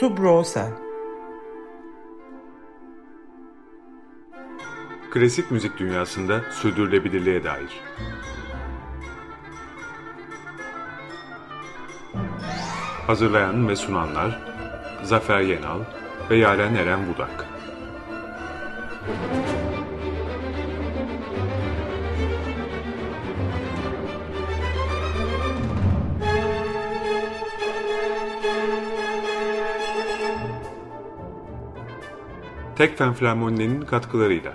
Subrosa Klasik müzik dünyasında sürdürülebilirliğe dair. Hazırlayan ve sunanlar Zafer Yenal ve Yaren Eren Budak. Tekfen Flamonne'nin katkılarıyla.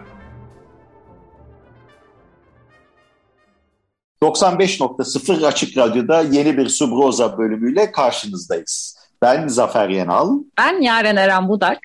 95.0 Açık Radyo'da yeni bir Subroza bölümüyle karşınızdayız. Ben Zafer Yenal. Ben Yaren Eren Budak.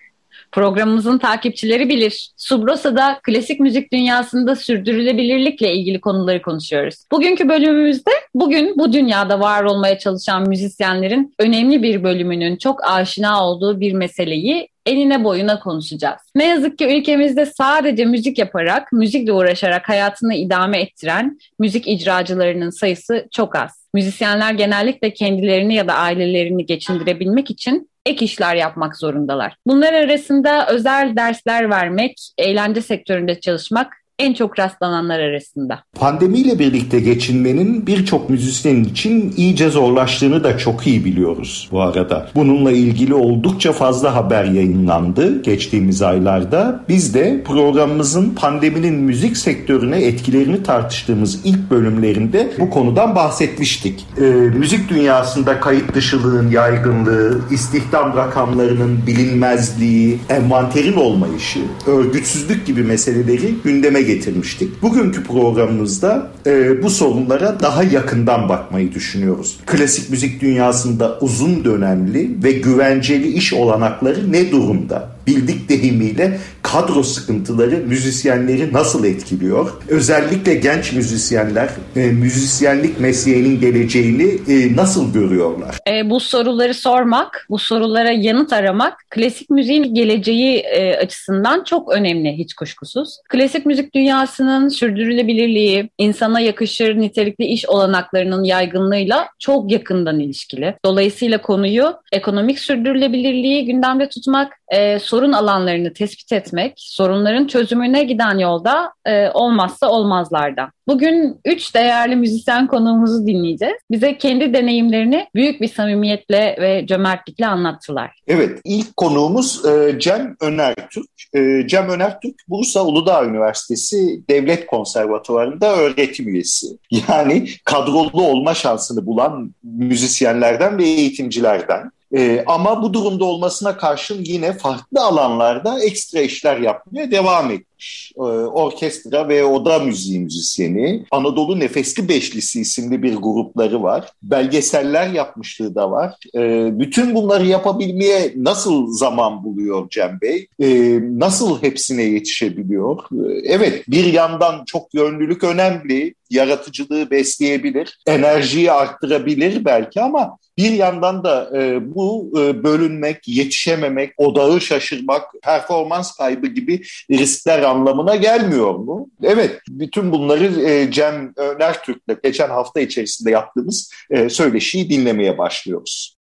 Programımızın takipçileri bilir. Subrosa'da klasik müzik dünyasında sürdürülebilirlikle ilgili konuları konuşuyoruz. Bugünkü bölümümüzde bugün bu dünyada var olmaya çalışan müzisyenlerin önemli bir bölümünün çok aşina olduğu bir meseleyi enine boyuna konuşacağız. Ne yazık ki ülkemizde sadece müzik yaparak, müzikle uğraşarak hayatını idame ettiren müzik icracılarının sayısı çok az. Müzisyenler genellikle kendilerini ya da ailelerini geçindirebilmek için ek işler yapmak zorundalar. Bunlar arasında özel dersler vermek, eğlence sektöründe çalışmak en çok rastlananlar arasında. Pandemiyle birlikte geçinmenin birçok müzisyenin için iyice zorlaştığını da çok iyi biliyoruz bu arada. Bununla ilgili oldukça fazla haber yayınlandı geçtiğimiz aylarda. Biz de programımızın pandeminin müzik sektörüne etkilerini tartıştığımız ilk bölümlerinde bu konudan bahsetmiştik. Ee, müzik dünyasında kayıt dışılığın yaygınlığı, istihdam rakamlarının bilinmezliği, envanterin olmayışı, örgütsüzlük gibi meseleleri gündeme getirmiştik. Bugünkü programımızda e, bu sorunlara daha yakından bakmayı düşünüyoruz. Klasik müzik dünyasında uzun dönemli ve güvenceli iş olanakları ne durumda? Bildik deyimiyle kadro sıkıntıları müzisyenleri nasıl etkiliyor? Özellikle genç müzisyenler e, müzisyenlik mesleğinin geleceğini e, nasıl görüyorlar? E, bu soruları sormak, bu sorulara yanıt aramak klasik müziğin geleceği e, açısından çok önemli hiç kuşkusuz. Klasik müzik dünyasının sürdürülebilirliği, insana yakışır nitelikli iş olanaklarının yaygınlığıyla çok yakından ilişkili. Dolayısıyla konuyu ekonomik sürdürülebilirliği gündemde tutmak, e, sorun alanlarını tespit etmek, sorunların çözümüne giden yolda e, olmazsa olmazlardan. Bugün üç değerli müzisyen konuğumuzu dinleyeceğiz. Bize kendi deneyimlerini büyük bir samimiyetle ve cömertlikle anlattılar. Evet, ilk konuğumuz e, Cem Önertürk. E, Cem Önertürk, Bursa Uludağ Üniversitesi Devlet Konservatuvarı'nda öğretim üyesi. Yani kadrolu olma şansını bulan müzisyenlerden ve eğitimcilerden. E, ama bu durumda olmasına karşın yine farklı alanlarda ekstra işler yapmaya devam etmiş. E, orkestra ve oda müziği müzisyeni. Anadolu Nefesli Beşlisi isimli bir grupları var. Belgeseller yapmışlığı da var. E, bütün bunları yapabilmeye nasıl zaman buluyor Cem Bey? E, nasıl hepsine yetişebiliyor? Evet bir yandan çok yönlülük önemli. Yaratıcılığı besleyebilir. Enerjiyi arttırabilir belki ama bir yandan da e, bu e, bölünmek, yetişememek, odağı şaşırmak, performans kaybı gibi riskler anlamına gelmiyor mu? Evet, bütün bunları e, Cem Önertürk'le geçen hafta içerisinde yaptığımız e, söyleşiyi dinlemeye başlıyoruz.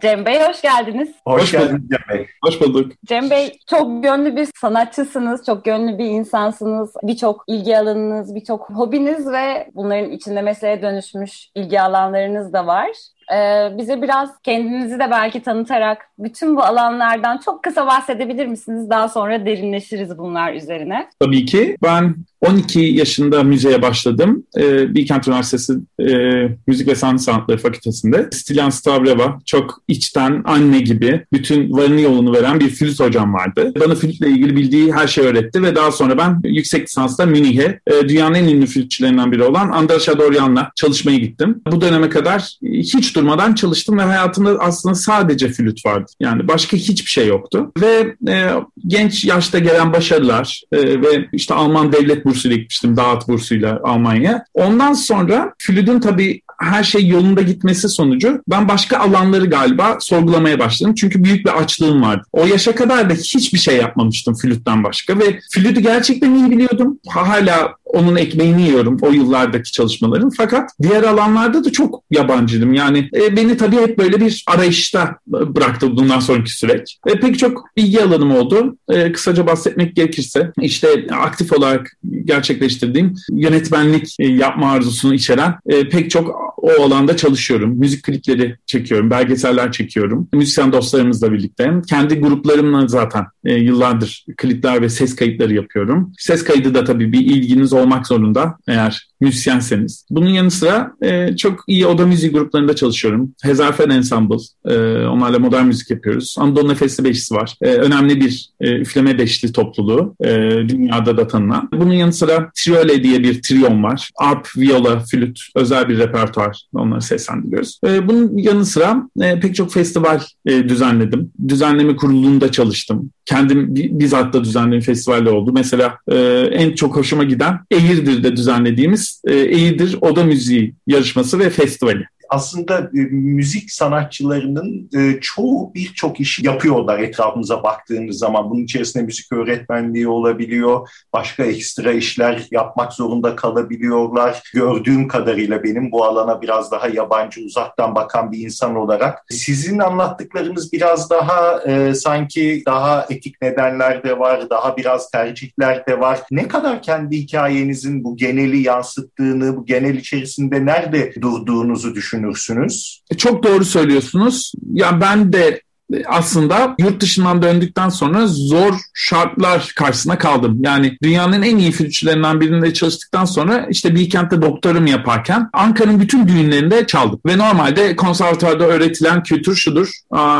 Cem Bey hoş geldiniz. Hoş, hoş geldiniz Cem Bey. Hoş bulduk. Cem Bey çok gönlü bir sanatçısınız, çok gönlü bir insansınız. Birçok ilgi alanınız, birçok hobiniz ve bunların içinde meseleye dönüşmüş ilgi alanlarınız da var. Ee, bize biraz kendinizi de belki tanıtarak bütün bu alanlardan çok kısa bahsedebilir misiniz? Daha sonra derinleşiriz bunlar üzerine. Tabii ki. Ben 12 yaşında müzeye başladım. Ee, Bilkent Üniversitesi e, Müzik ve Sanat Sanatları Fakültesi'nde. Stilyan Stavreva çok içten anne gibi bütün varını yolunu veren bir flüt hocam vardı. Bana flütle ilgili bildiği her şeyi öğretti ve daha sonra ben yüksek lisansta Münih'e e, dünyanın en ünlü flütçülerinden biri olan Andras Adoryan'la çalışmaya gittim. Bu döneme kadar hiç durmadan çalıştım ve hayatımda aslında sadece flüt vardı. Yani başka hiçbir şey yoktu. Ve e, genç yaşta gelen başarılar e, ve işte Alman devlet bursuyla gitmiştim. Dağıt bursuyla Almanya. Ondan sonra flütün tabii her şey yolunda gitmesi sonucu ben başka alanları galiba sorgulamaya başladım. Çünkü büyük bir açlığım vardı. O yaşa kadar da hiçbir şey yapmamıştım flütten başka ve flütü gerçekten iyi biliyordum. Hala onun ekmeğini yiyorum o yıllardaki çalışmaların. Fakat diğer alanlarda da çok yabancıydım. Yani e, beni tabii hep böyle bir arayışta bıraktı bundan sonraki süreç. E, pek çok bilgi alanım oldu. E, kısaca bahsetmek gerekirse işte aktif olarak gerçekleştirdiğim yönetmenlik e, yapma arzusunu içeren e, pek çok o alanda çalışıyorum. Müzik klipleri çekiyorum, belgeseller çekiyorum. Müzisyen dostlarımızla birlikte. Kendi gruplarımla zaten e, yıllardır klipler ve ses kayıtları yapıyorum. Ses kaydı da tabii bir ilginiz olmak zorunda eğer müzisyenseniz. Bunun yanı sıra e, çok iyi oda müziği gruplarında çalışıyorum. Hezarfen Ensemble, e, onlarla modern müzik yapıyoruz. Anadolu Nefesli Beşlisi var. E, önemli bir e, üfleme beşli topluluğu e, dünyada da tanınan. Bunun yanı sıra Triole diye bir triyon var. Arp, viola, flüt, özel bir repertuar. Onları seslendiriyoruz. E, bunun yanı sıra e, pek çok festival e, düzenledim. Düzenleme kurulunda çalıştım. Kendim bizzat da düzenlediğim festivaller oldu. Mesela e, en çok hoşuma giden Eğirdir'de düzenlediğimiz e, Eğirdir Oda Müziği yarışması ve festivali aslında e, müzik sanatçılarının e, çoğu birçok işi yapıyorlar etrafımıza baktığımız zaman. Bunun içerisinde müzik öğretmenliği olabiliyor, başka ekstra işler yapmak zorunda kalabiliyorlar. Gördüğüm kadarıyla benim bu alana biraz daha yabancı, uzaktan bakan bir insan olarak sizin anlattıklarınız biraz daha e, sanki daha etik nedenler de var, daha biraz tercihler de var. Ne kadar kendi hikayenizin bu geneli yansıttığını, bu genel içerisinde nerede durduğunuzu düşünüyorsunuz? Düşünürsünüz? E, çok doğru söylüyorsunuz. Ya ben de aslında yurt dışından döndükten sonra zor şartlar karşısına kaldım. Yani dünyanın en iyi flütçülerinden birinde çalıştıktan sonra işte Bilkent'te doktorum yaparken Ankara'nın bütün düğünlerinde çaldık. Ve normalde konservatuarda öğretilen kültür şudur.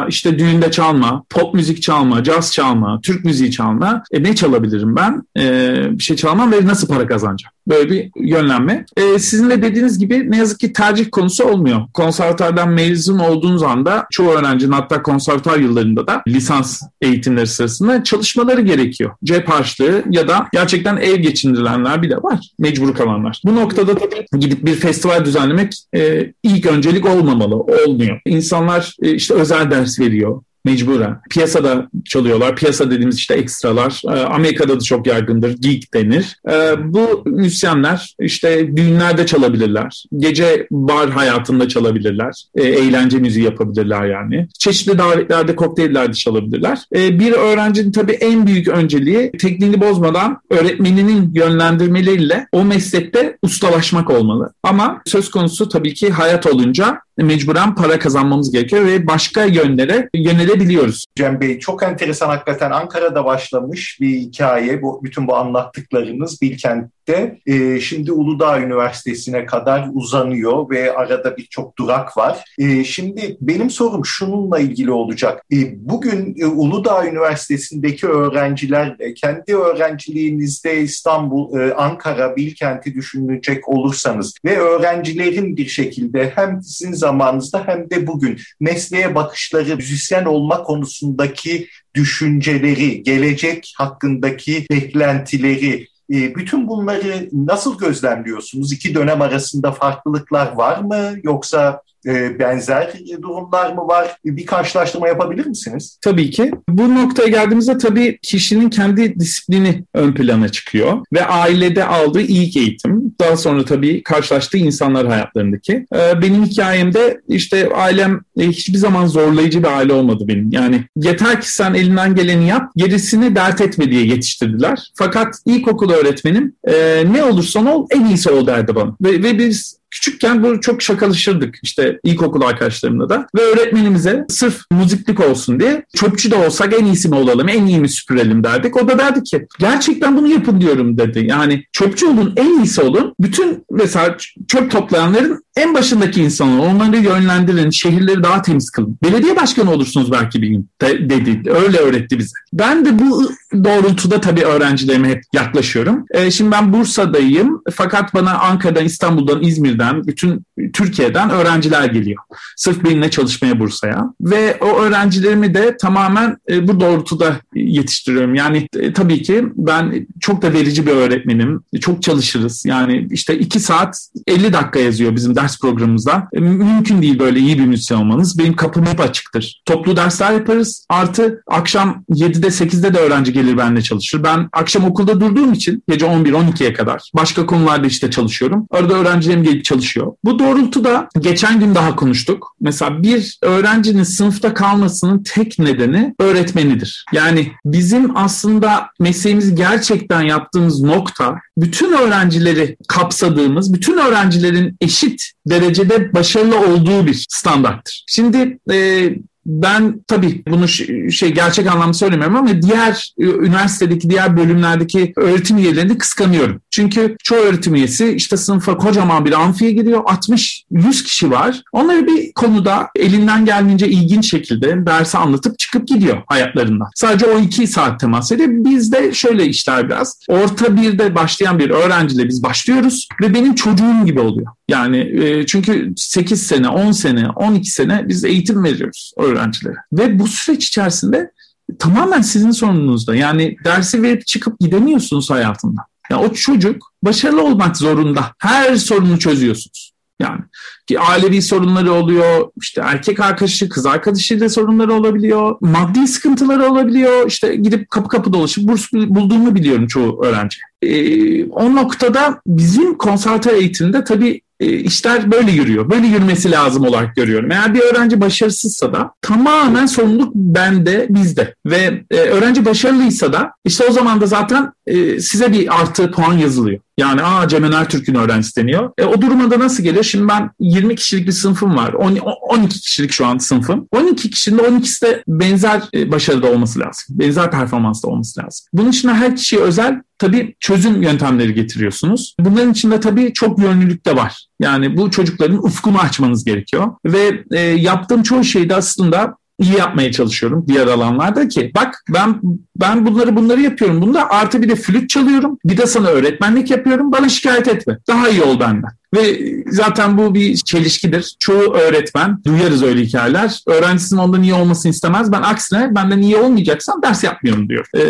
işte düğünde çalma, pop müzik çalma, caz çalma, Türk müziği çalma. E ne çalabilirim ben? E, bir şey çalmam ve nasıl para kazanacağım? Böyle bir yönlenme. E, sizin de dediğiniz gibi ne yazık ki tercih konusu olmuyor. Konservatuardan mezun olduğunuz anda çoğu öğrencinin hatta konservatuar konservatuar yıllarında da lisans eğitimleri sırasında çalışmaları gerekiyor. Cep harçlığı ya da gerçekten ev geçindirilenler bile var. Mecbur kalanlar. Bu noktada tabii gidip bir festival düzenlemek e, ilk öncelik olmamalı. Olmuyor. İnsanlar e, işte özel ders veriyor mecburen. Piyasada çalıyorlar. Piyasa dediğimiz işte ekstralar. Ee, Amerika'da da çok yaygındır. Geek denir. Ee, bu müzisyenler işte düğünlerde çalabilirler. Gece bar hayatında çalabilirler. Ee, eğlence müziği yapabilirler yani. Çeşitli davetlerde, kokteyllerde çalabilirler. Bir öğrencinin tabii en büyük önceliği tekniğini bozmadan öğretmeninin yönlendirmeleriyle o meslekte ustalaşmak olmalı. Ama söz konusu tabii ki hayat olunca mecburen para kazanmamız gerekiyor ve başka yönlere yönelebiliyoruz. Cem Bey çok enteresan hakikaten Ankara'da başlamış bir hikaye. Bu bütün bu anlattıklarınız Bilkent de e, şimdi Uludağ Üniversitesi'ne kadar uzanıyor ve arada birçok durak var. E, şimdi benim sorum şununla ilgili olacak. E, bugün e, Uludağ Üniversitesi'ndeki öğrenciler kendi öğrenciliğinizde İstanbul, e, Ankara, Bilkent'i düşünecek olursanız ve öğrencilerin bir şekilde hem sizin zamanınızda hem de bugün mesleğe bakışları, müzisyen olma konusundaki düşünceleri, gelecek hakkındaki beklentileri e, bütün bunları nasıl gözlemliyorsunuz? İki dönem arasında farklılıklar var mı? Yoksa e, benzer durumlar mı var? Bir karşılaştırma yapabilir misiniz? Tabii ki. Bu noktaya geldiğimizde tabii kişinin kendi disiplini ön plana çıkıyor ve ailede aldığı ilk eğitim, daha sonra tabii karşılaştığı insanlar hayatlarındaki. E, benim hikayemde işte ailem hiçbir zaman zorlayıcı bir aile olmadı benim. Yani yeter ki sen elinden geleni yap, gerisini dert etme diye yetiştirdiler. Fakat ilkokul öğretmenim e, ne olursan ol en iyisi ol derdi bana. Ve, ve biz Küçükken bu çok şakalışırdık işte ilkokul arkadaşlarımla da. Ve öğretmenimize sırf müziklik olsun diye çöpçü de olsak en iyisi mi olalım, en iyi mi süpürelim derdik. O da derdi ki gerçekten bunu yapın diyorum dedi. Yani çöpçü olun, en iyisi olun. Bütün mesela çöp toplayanların en başındaki insan onları yönlendirin, şehirleri daha temiz kılın. Belediye başkanı olursunuz belki bir gün de, dedi. Öyle öğretti bize. Ben de bu doğrultuda tabii öğrencilerime hep yaklaşıyorum. E, şimdi ben Bursa'dayım fakat bana Ankara'dan, İstanbul'dan, İzmir'den, bütün Türkiye'den öğrenciler geliyor. Sırf benimle çalışmaya Bursa'ya. Ve o öğrencilerimi de tamamen e, bu doğrultuda yetiştiriyorum. Yani e, tabii ki ben çok da verici bir öğretmenim. Çok çalışırız. Yani işte iki saat 50 dakika yazıyor bizim ders programımızda. E, mümkün değil böyle iyi bir müzisyen olmanız. Benim kapım hep açıktır. Toplu dersler yaparız. Artı akşam 7'de 8'de de öğrenci gelir benimle çalışır. Ben akşam okulda durduğum için gece 11-12'ye kadar başka konularda işte çalışıyorum. Arada öğrencilerim gelip çalışıyor. Bu doğrultuda geçen gün daha konuştuk. Mesela bir öğrencinin sınıfta kalmasının tek nedeni öğretmenidir. Yani bizim aslında mesleğimizi gerçekten yaptığımız nokta bütün öğrencileri kapsadığımız, bütün öğrencilerin eşit derecede başarılı olduğu bir standarttır. Şimdi e, ben tabii bunu şey gerçek anlamda söylemiyorum ama diğer üniversitedeki diğer bölümlerdeki öğretim üyelerini kıskanıyorum. Çünkü çoğu öğretim üyesi işte sınıfa kocaman bir amfiye giriyor. 60-100 kişi var. Onları bir konuda elinden geldiğince ilginç şekilde dersi anlatıp çıkıp gidiyor hayatlarından. Sadece o iki saat temas ediyor. Bizde şöyle işler biraz. Orta birde başlayan bir öğrenciyle biz başlıyoruz ve benim çocuğum gibi oluyor. Yani e, çünkü 8 sene, 10 sene, 12 sene biz eğitim veriyoruz öğrencilere. Ve bu süreç içerisinde tamamen sizin sorununuzda. Yani dersi verip çıkıp gidemiyorsunuz hayatında. Yani o çocuk başarılı olmak zorunda. Her sorunu çözüyorsunuz. Yani ki ailevi sorunları oluyor, işte erkek arkadaşı, kız arkadaşıyla sorunları olabiliyor, maddi sıkıntıları olabiliyor. İşte gidip kapı kapı dolaşıp burs bulduğumu biliyorum çoğu öğrenci. Ee, o noktada bizim konservatuar eğitiminde tabii e, işler böyle yürüyor. Böyle yürümesi lazım olarak görüyorum. Eğer bir öğrenci başarısızsa da tamamen sorumluluk bende, bizde. Ve e, öğrenci başarılıysa da işte o zaman da zaten e, size bir artı puan yazılıyor. Yani aa Cem Türk'ün öğrencisi deniyor. E, o durumda nasıl geliyor? Şimdi ben 20 kişilik bir sınıfım var. 10, 12 kişilik şu an sınıfım. 12 kişinin de 12'si de benzer e, başarıda olması lazım. Benzer performansta olması lazım. Bunun için her kişiye özel tabii çözüm yöntemleri getiriyorsunuz. Bunların içinde tabii çok yönlülük de var. Yani bu çocukların ufkunu açmanız gerekiyor. Ve e, yaptığım çoğu şeyde aslında iyi yapmaya çalışıyorum diğer alanlarda ki bak ben ben bunları bunları yapıyorum. Bunda artı bir de flüt çalıyorum. Bir de sana öğretmenlik yapıyorum. Bana şikayet etme. Daha iyi ol benden. Ve zaten bu bir çelişkidir. Çoğu öğretmen, duyarız öyle hikayeler. Öğrencisinin ondan iyi olmasını istemez. Ben aksine benden iyi olmayacaksan ders yapmıyorum diyor. Ee,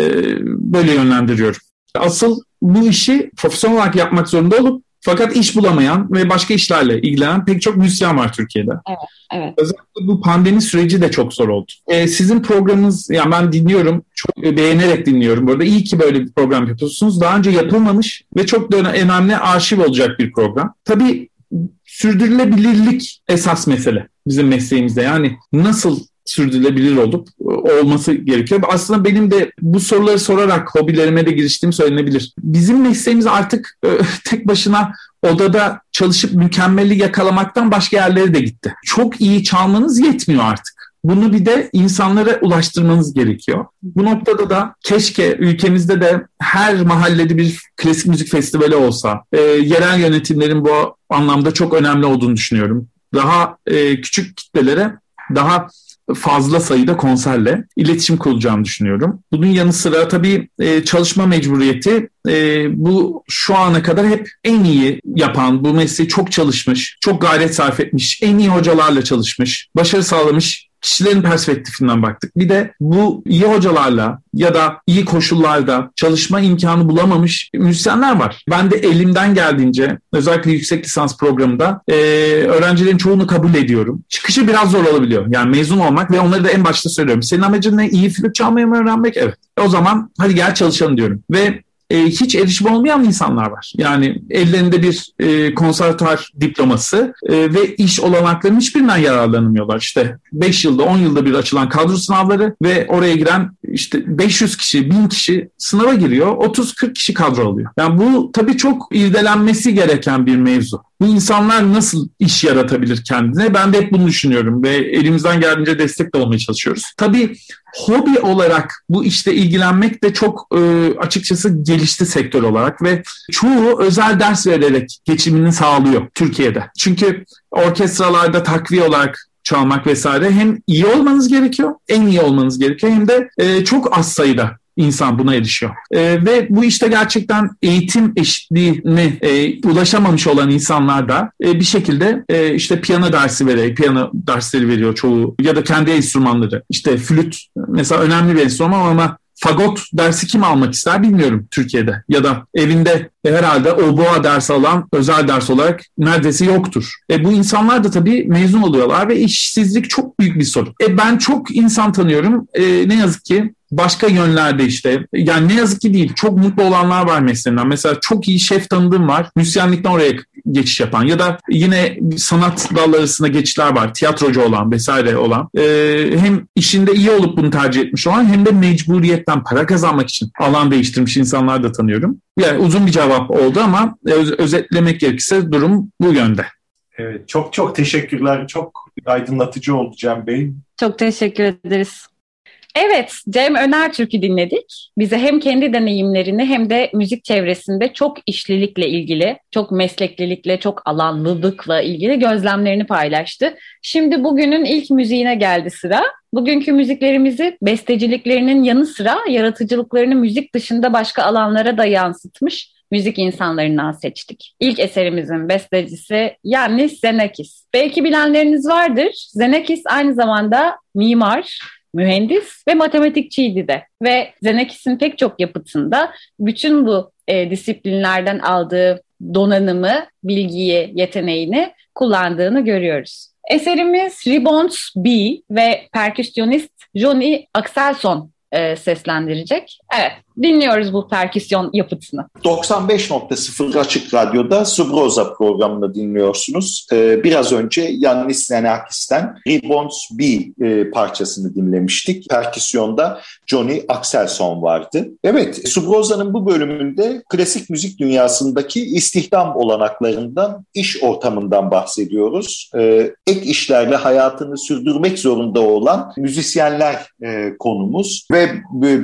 böyle yönlendiriyorum. Asıl bu işi profesyonel olarak yapmak zorunda olup fakat iş bulamayan ve başka işlerle ilgilenen pek çok müzisyen var Türkiye'de. Evet, evet. Özellikle bu pandemi süreci de çok zor oldu. Ee, sizin programınız, yani ben dinliyorum, çok beğenerek dinliyorum. Burada iyi ki böyle bir program yapıyorsunuz. Daha önce yapılmamış ve çok da önemli arşiv olacak bir program. Tabii sürdürülebilirlik esas mesele bizim mesleğimizde. Yani nasıl sürdürülebilir olup olması gerekiyor. Aslında benim de bu soruları sorarak hobilerime de giriştiğim söylenebilir. Bizim mesleğimiz artık e, tek başına odada çalışıp mükemmeli yakalamaktan başka yerlere de gitti. Çok iyi çalmanız yetmiyor artık. Bunu bir de insanlara ulaştırmanız gerekiyor. Bu noktada da keşke ülkemizde de her mahallede bir klasik müzik festivali olsa. E, yerel yönetimlerin bu anlamda çok önemli olduğunu düşünüyorum. Daha e, küçük kitlelere daha fazla sayıda konserle iletişim kuracağını düşünüyorum. Bunun yanı sıra tabii e, çalışma mecburiyeti e, bu şu ana kadar hep en iyi yapan, bu mesleği çok çalışmış, çok gayret sarf etmiş, en iyi hocalarla çalışmış, başarı sağlamış kişilerin perspektifinden baktık. Bir de bu iyi hocalarla ya da iyi koşullarda çalışma imkanı bulamamış müzisyenler var. Ben de elimden geldiğince özellikle yüksek lisans programında e, öğrencilerin çoğunu kabul ediyorum. Çıkışı biraz zor olabiliyor. Yani mezun olmak ve onları da en başta söylüyorum. Senin amacın ne? İyi flüt çalmayı mı öğrenmek? Evet. O zaman hadi gel çalışalım diyorum. Ve e, hiç erişim olmayan insanlar var. Yani ellerinde bir e, konservatuar diploması e, ve iş olanaklarının hiçbirinden yararlanamıyorlar. İşte 5 yılda 10 yılda bir açılan kadro sınavları ve oraya giren işte 500 kişi, 1000 kişi sınava giriyor. 30-40 kişi kadro alıyor. Yani bu tabii çok irdelenmesi gereken bir mevzu. Bu insanlar nasıl iş yaratabilir kendine? Ben de hep bunu düşünüyorum ve elimizden geldiğince destek de olmaya çalışıyoruz. Tabii hobi olarak bu işte ilgilenmek de çok e, açıkçası gelişti sektör olarak ve çoğu özel ders vererek geçimini sağlıyor Türkiye'de. Çünkü orkestralarda takviye olarak çalmak vesaire hem iyi olmanız gerekiyor, en iyi olmanız gerekiyor hem de e, çok az sayıda insan buna erişiyor. E, ve bu işte gerçekten eğitim eşitliğine e, ulaşamamış olan insanlar da e, bir şekilde e, işte piyano dersi vererek, piyano dersleri veriyor çoğu ya da kendi enstrümanları. İşte flüt mesela önemli bir enstrüman ama fagot dersi kim almak ister bilmiyorum Türkiye'de. Ya da evinde e, herhalde oboa ders alan özel ders olarak neredeyse yoktur. E, bu insanlar da tabii mezun oluyorlar ve işsizlik çok büyük bir sorun. E, ben çok insan tanıyorum. E, ne yazık ki başka yönlerde işte yani ne yazık ki değil çok mutlu olanlar var mesleğinden. Mesela çok iyi şef tanıdığım var. Müzisyenlikten oraya geçiş yapan ya da yine sanat dalları arasında geçişler var. Tiyatrocu olan vesaire olan. Ee, hem işinde iyi olup bunu tercih etmiş olan hem de mecburiyetten para kazanmak için alan değiştirmiş insanlar da tanıyorum. Yani uzun bir cevap oldu ama öz- özetlemek gerekirse durum bu yönde. Evet, çok çok teşekkürler. Çok aydınlatıcı oldu Cem Bey. Çok teşekkür ederiz. Evet, Cem Öner Türk'ü dinledik. Bize hem kendi deneyimlerini hem de müzik çevresinde çok işlilikle ilgili, çok mesleklilikle, çok alanlılıkla ilgili gözlemlerini paylaştı. Şimdi bugünün ilk müziğine geldi sıra. Bugünkü müziklerimizi besteciliklerinin yanı sıra yaratıcılıklarını müzik dışında başka alanlara da yansıtmış müzik insanlarından seçtik. İlk eserimizin bestecisi Yannis Zenekis. Belki bilenleriniz vardır. Zenekis aynı zamanda mimar, mühendis ve matematikçiydi de. Ve Zenekis'in pek çok yapıtında bütün bu e, disiplinlerden aldığı donanımı, bilgiyi, yeteneğini kullandığını görüyoruz. Eserimiz Ribbons B ve perküsyonist Johnny Axelson e, seslendirecek. Evet, dinliyoruz bu perküsyon yapıtını. 95.0 Açık Radyo'da Subroza programını dinliyorsunuz. Ee, biraz önce Yannis Nenakis'ten Ribbons B e, parçasını dinlemiştik. Perküsyonda Johnny Axelson vardı. Evet, Subroza'nın bu bölümünde klasik müzik dünyasındaki istihdam olanaklarından, iş ortamından bahsediyoruz. Ee, ek işlerle hayatını sürdürmek zorunda olan müzisyenler e, konumuz ve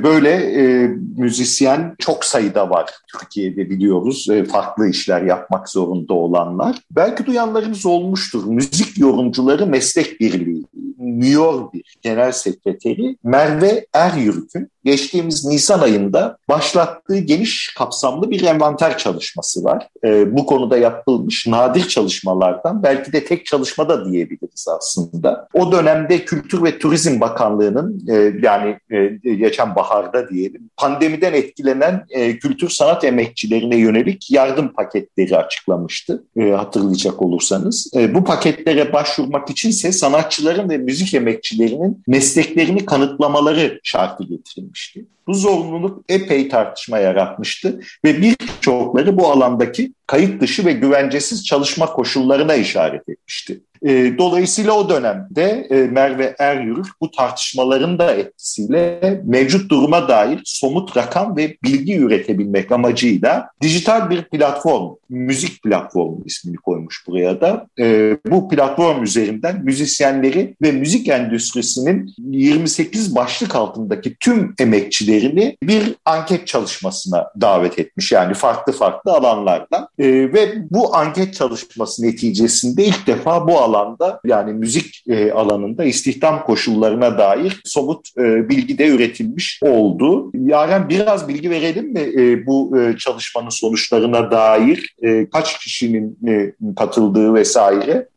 böyle e, müzisyen çok sayıda var Türkiye'de biliyoruz. E, farklı işler yapmak zorunda olanlar. Belki duyanlarınız olmuştur. Müzik Yorumcuları Meslek Birliği, MÜYOR bir genel sekreteri Merve Eryürk'ün geçtiğimiz Nisan ayında başlattığı geniş kapsamlı bir envanter çalışması var. E, bu konuda yapılmış nadir çalışmalardan belki de tek çalışmada diyebiliriz aslında. O dönemde Kültür ve Turizm Bakanlığı'nın e, yani e, geçen baharda diyelim pandemiden etkilenen e, kültür sanat emekçilerine yönelik yardım paketleri açıklamıştı e, hatırlayacak olursanız. E, bu paketlere başvurmak içinse sanatçıların ve müzik emekçilerinin mesleklerini kanıtlamaları şartı getirilmişti. Bu zorunluluk epey tartışma yaratmıştı ve birçokları bu alandaki kayıt dışı ve güvencesiz çalışma koşullarına işaret etmişti. E, dolayısıyla o dönemde e, Merve Eryürük bu tartışmaların da etkisiyle mevcut duruma dair somut rakam ve bilgi üretebilmek amacıyla dijital bir platform, müzik platformu ismini koymuş buraya da. E, bu platform üzerinden müzisyenleri ve müzik endüstrisinin 28 başlık altındaki tüm emekçilerini bir anket çalışmasına davet etmiş. Yani farklı farklı alanlardan. ve bu anket çalışması neticesinde ilk defa bu alanda yani müzik e, alanında istihdam koşullarına dair somut e, bilgi de üretilmiş oldu. Yaren biraz bilgi verelim mi e, bu e, çalışmanın sonuçlarına dair e, kaç kişinin e, katıldığı vesaire?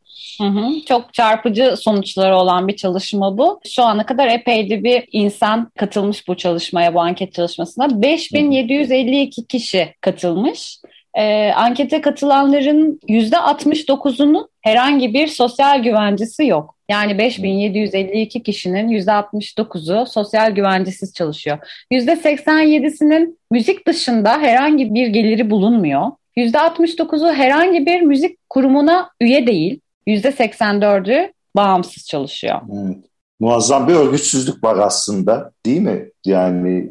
Hı hı. Çok çarpıcı sonuçları olan bir çalışma bu. Şu ana kadar epeyli bir insan katılmış bu çalışmaya, bu anket çalışmasına. 5752 kişi katılmış e, ankete katılanların %69'unun herhangi bir sosyal güvencesi yok. Yani 5752 kişinin %69'u sosyal güvencesiz çalışıyor. %87'sinin müzik dışında herhangi bir geliri bulunmuyor. %69'u herhangi bir müzik kurumuna üye değil. %84'ü bağımsız çalışıyor. Evet. Muazzam bir örgütsüzlük var aslında değil mi? Yani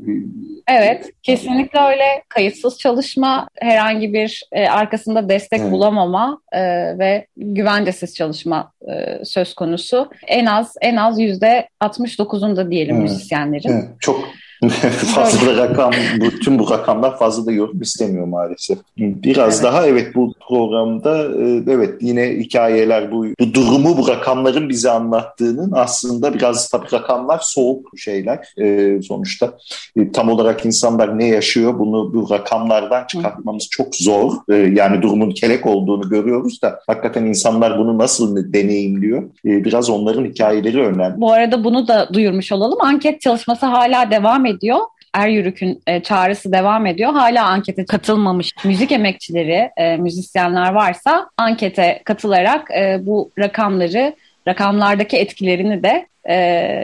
Evet, kesinlikle öyle. Kayıtsız çalışma, herhangi bir e, arkasında destek evet. bulamama e, ve güvencesiz çalışma e, söz konusu. En az en az yüzde 69'unda diyelim evet. müzisyenlerin. Evet. Çok fazla rakam, bu, tüm bu rakamlar fazla da yorum istemiyor maalesef. Biraz evet. daha evet bu programda e, evet yine hikayeler bu, bu durumu bu rakamların bize anlattığının aslında biraz tabii rakamlar soğuk şeyler e, sonuçta. E, tam olarak insanlar ne yaşıyor bunu bu rakamlardan çıkartmamız çok zor. E, yani durumun kelek olduğunu görüyoruz da hakikaten insanlar bunu nasıl deneyimliyor? E, biraz onların hikayeleri önemli. Bu arada bunu da duyurmuş olalım. Anket çalışması hala devam ediyor. Eryürük'ün e, çağrısı devam ediyor. Hala ankete katılmamış müzik emekçileri, e, müzisyenler varsa ankete katılarak e, bu rakamları, rakamlardaki etkilerini de e,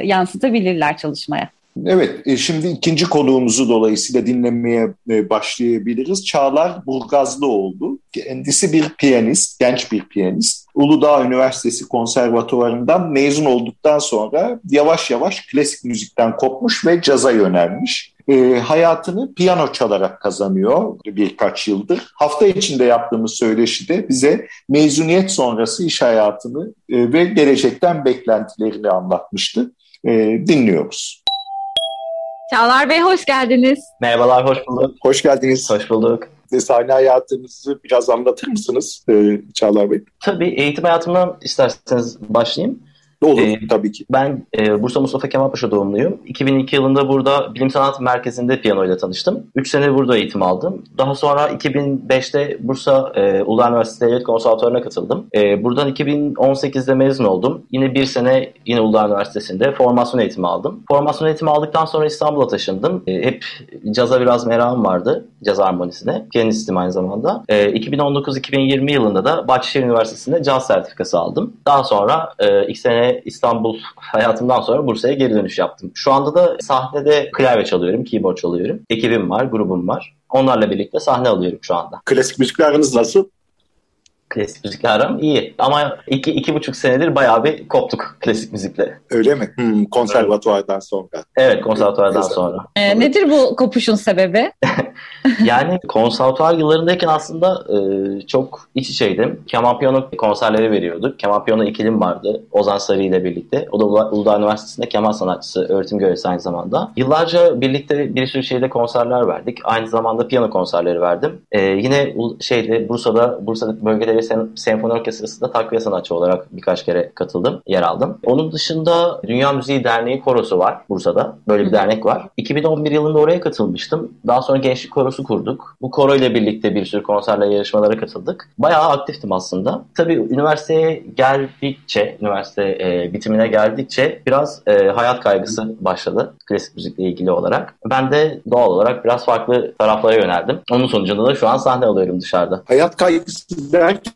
yansıtabilirler çalışmaya. Evet, e, şimdi ikinci konuğumuzu dolayısıyla dinlemeye e, başlayabiliriz. Çağlar Burgazlıoğlu. Kendisi bir piyanist, genç bir piyanist. Uludağ Üniversitesi Konservatuvarı'ndan mezun olduktan sonra yavaş yavaş klasik müzikten kopmuş ve caza yönelmiş. E, hayatını piyano çalarak kazanıyor birkaç yıldır. Hafta içinde yaptığımız söyleşide bize mezuniyet sonrası iş hayatını e, ve gelecekten beklentilerini anlatmıştı. E, dinliyoruz. Çağlar Bey hoş geldiniz. Merhabalar, hoş bulduk. Hoş geldiniz. Hoş bulduk. Sahne hayatınızı biraz anlatır mısınız e, Çağlar Bey? Tabii eğitim hayatımdan isterseniz başlayayım. Olur ee, tabii ki. Ben e, Bursa Mustafa Kemal Paşa doğumluyum. 2002 yılında burada Bilim Sanat Merkezi'nde piyano ile tanıştım. 3 sene burada eğitim aldım. Daha sonra 2005'te Bursa e, Uludağ Üniversitesi Devlet Konservatuvarı'na katıldım. E, buradan 2018'de mezun oldum. Yine bir sene yine Uludağ Üniversitesi'nde formasyon eğitimi aldım. Formasyon eğitimi aldıktan sonra İstanbul'a taşındım. E, hep caza biraz merakım vardı. Caz harmonisine. Piyanistim aynı zamanda. E, 2019-2020 yılında da Bahçeşehir Üniversitesi'nde caz sertifikası aldım. Daha sonra e, ilk sene İstanbul hayatımdan sonra Bursa'ya geri dönüş yaptım. Şu anda da sahnede klavye çalıyorum, keyboard çalıyorum. Ekibim var, grubum var. Onlarla birlikte sahne alıyorum şu anda. Klasik müzikle aranız nasıl? Klasik müzikle aram iyi. Ama iki, iki buçuk senedir bayağı bir koptuk klasik müzikle. Öyle mi? Hmm, konservatuvardan sonra. Evet, konservatuvardan sonra. Ee, nedir bu kopuşun sebebi? yani konservatuvar yıllarındayken aslında e, çok iç içeydim. Keman piyano konserleri veriyorduk. Keman piyano ikilim vardı. Ozan Sarı ile birlikte. O da Uludağ Üniversitesi'nde keman sanatçısı, öğretim görevlisi aynı zamanda. Yıllarca birlikte bir sürü şeyde konserler verdik. Aynı zamanda piyano konserleri verdim. E, yine şeyde Bursa'da, Bursa'da bölgeleri senfoni orkestrasında takviye sanatçı olarak birkaç kere katıldım, yer aldım. Onun dışında Dünya Müziği Derneği Korosu var Bursa'da. Böyle bir dernek var. 2011 yılında oraya katılmıştım. Daha sonra Gençlik Korosu kurduk. Bu koro ile birlikte bir sürü konserler, yarışmalara katıldık. Bayağı aktiftim aslında. Tabii üniversiteye geldikçe, üniversite e, bitimine geldikçe biraz e, hayat kaygısı başladı klasik müzikle ilgili olarak. Ben de doğal olarak biraz farklı taraflara yöneldim. Onun sonucunda da şu an sahne alıyorum dışarıda. Hayat kaygısı derken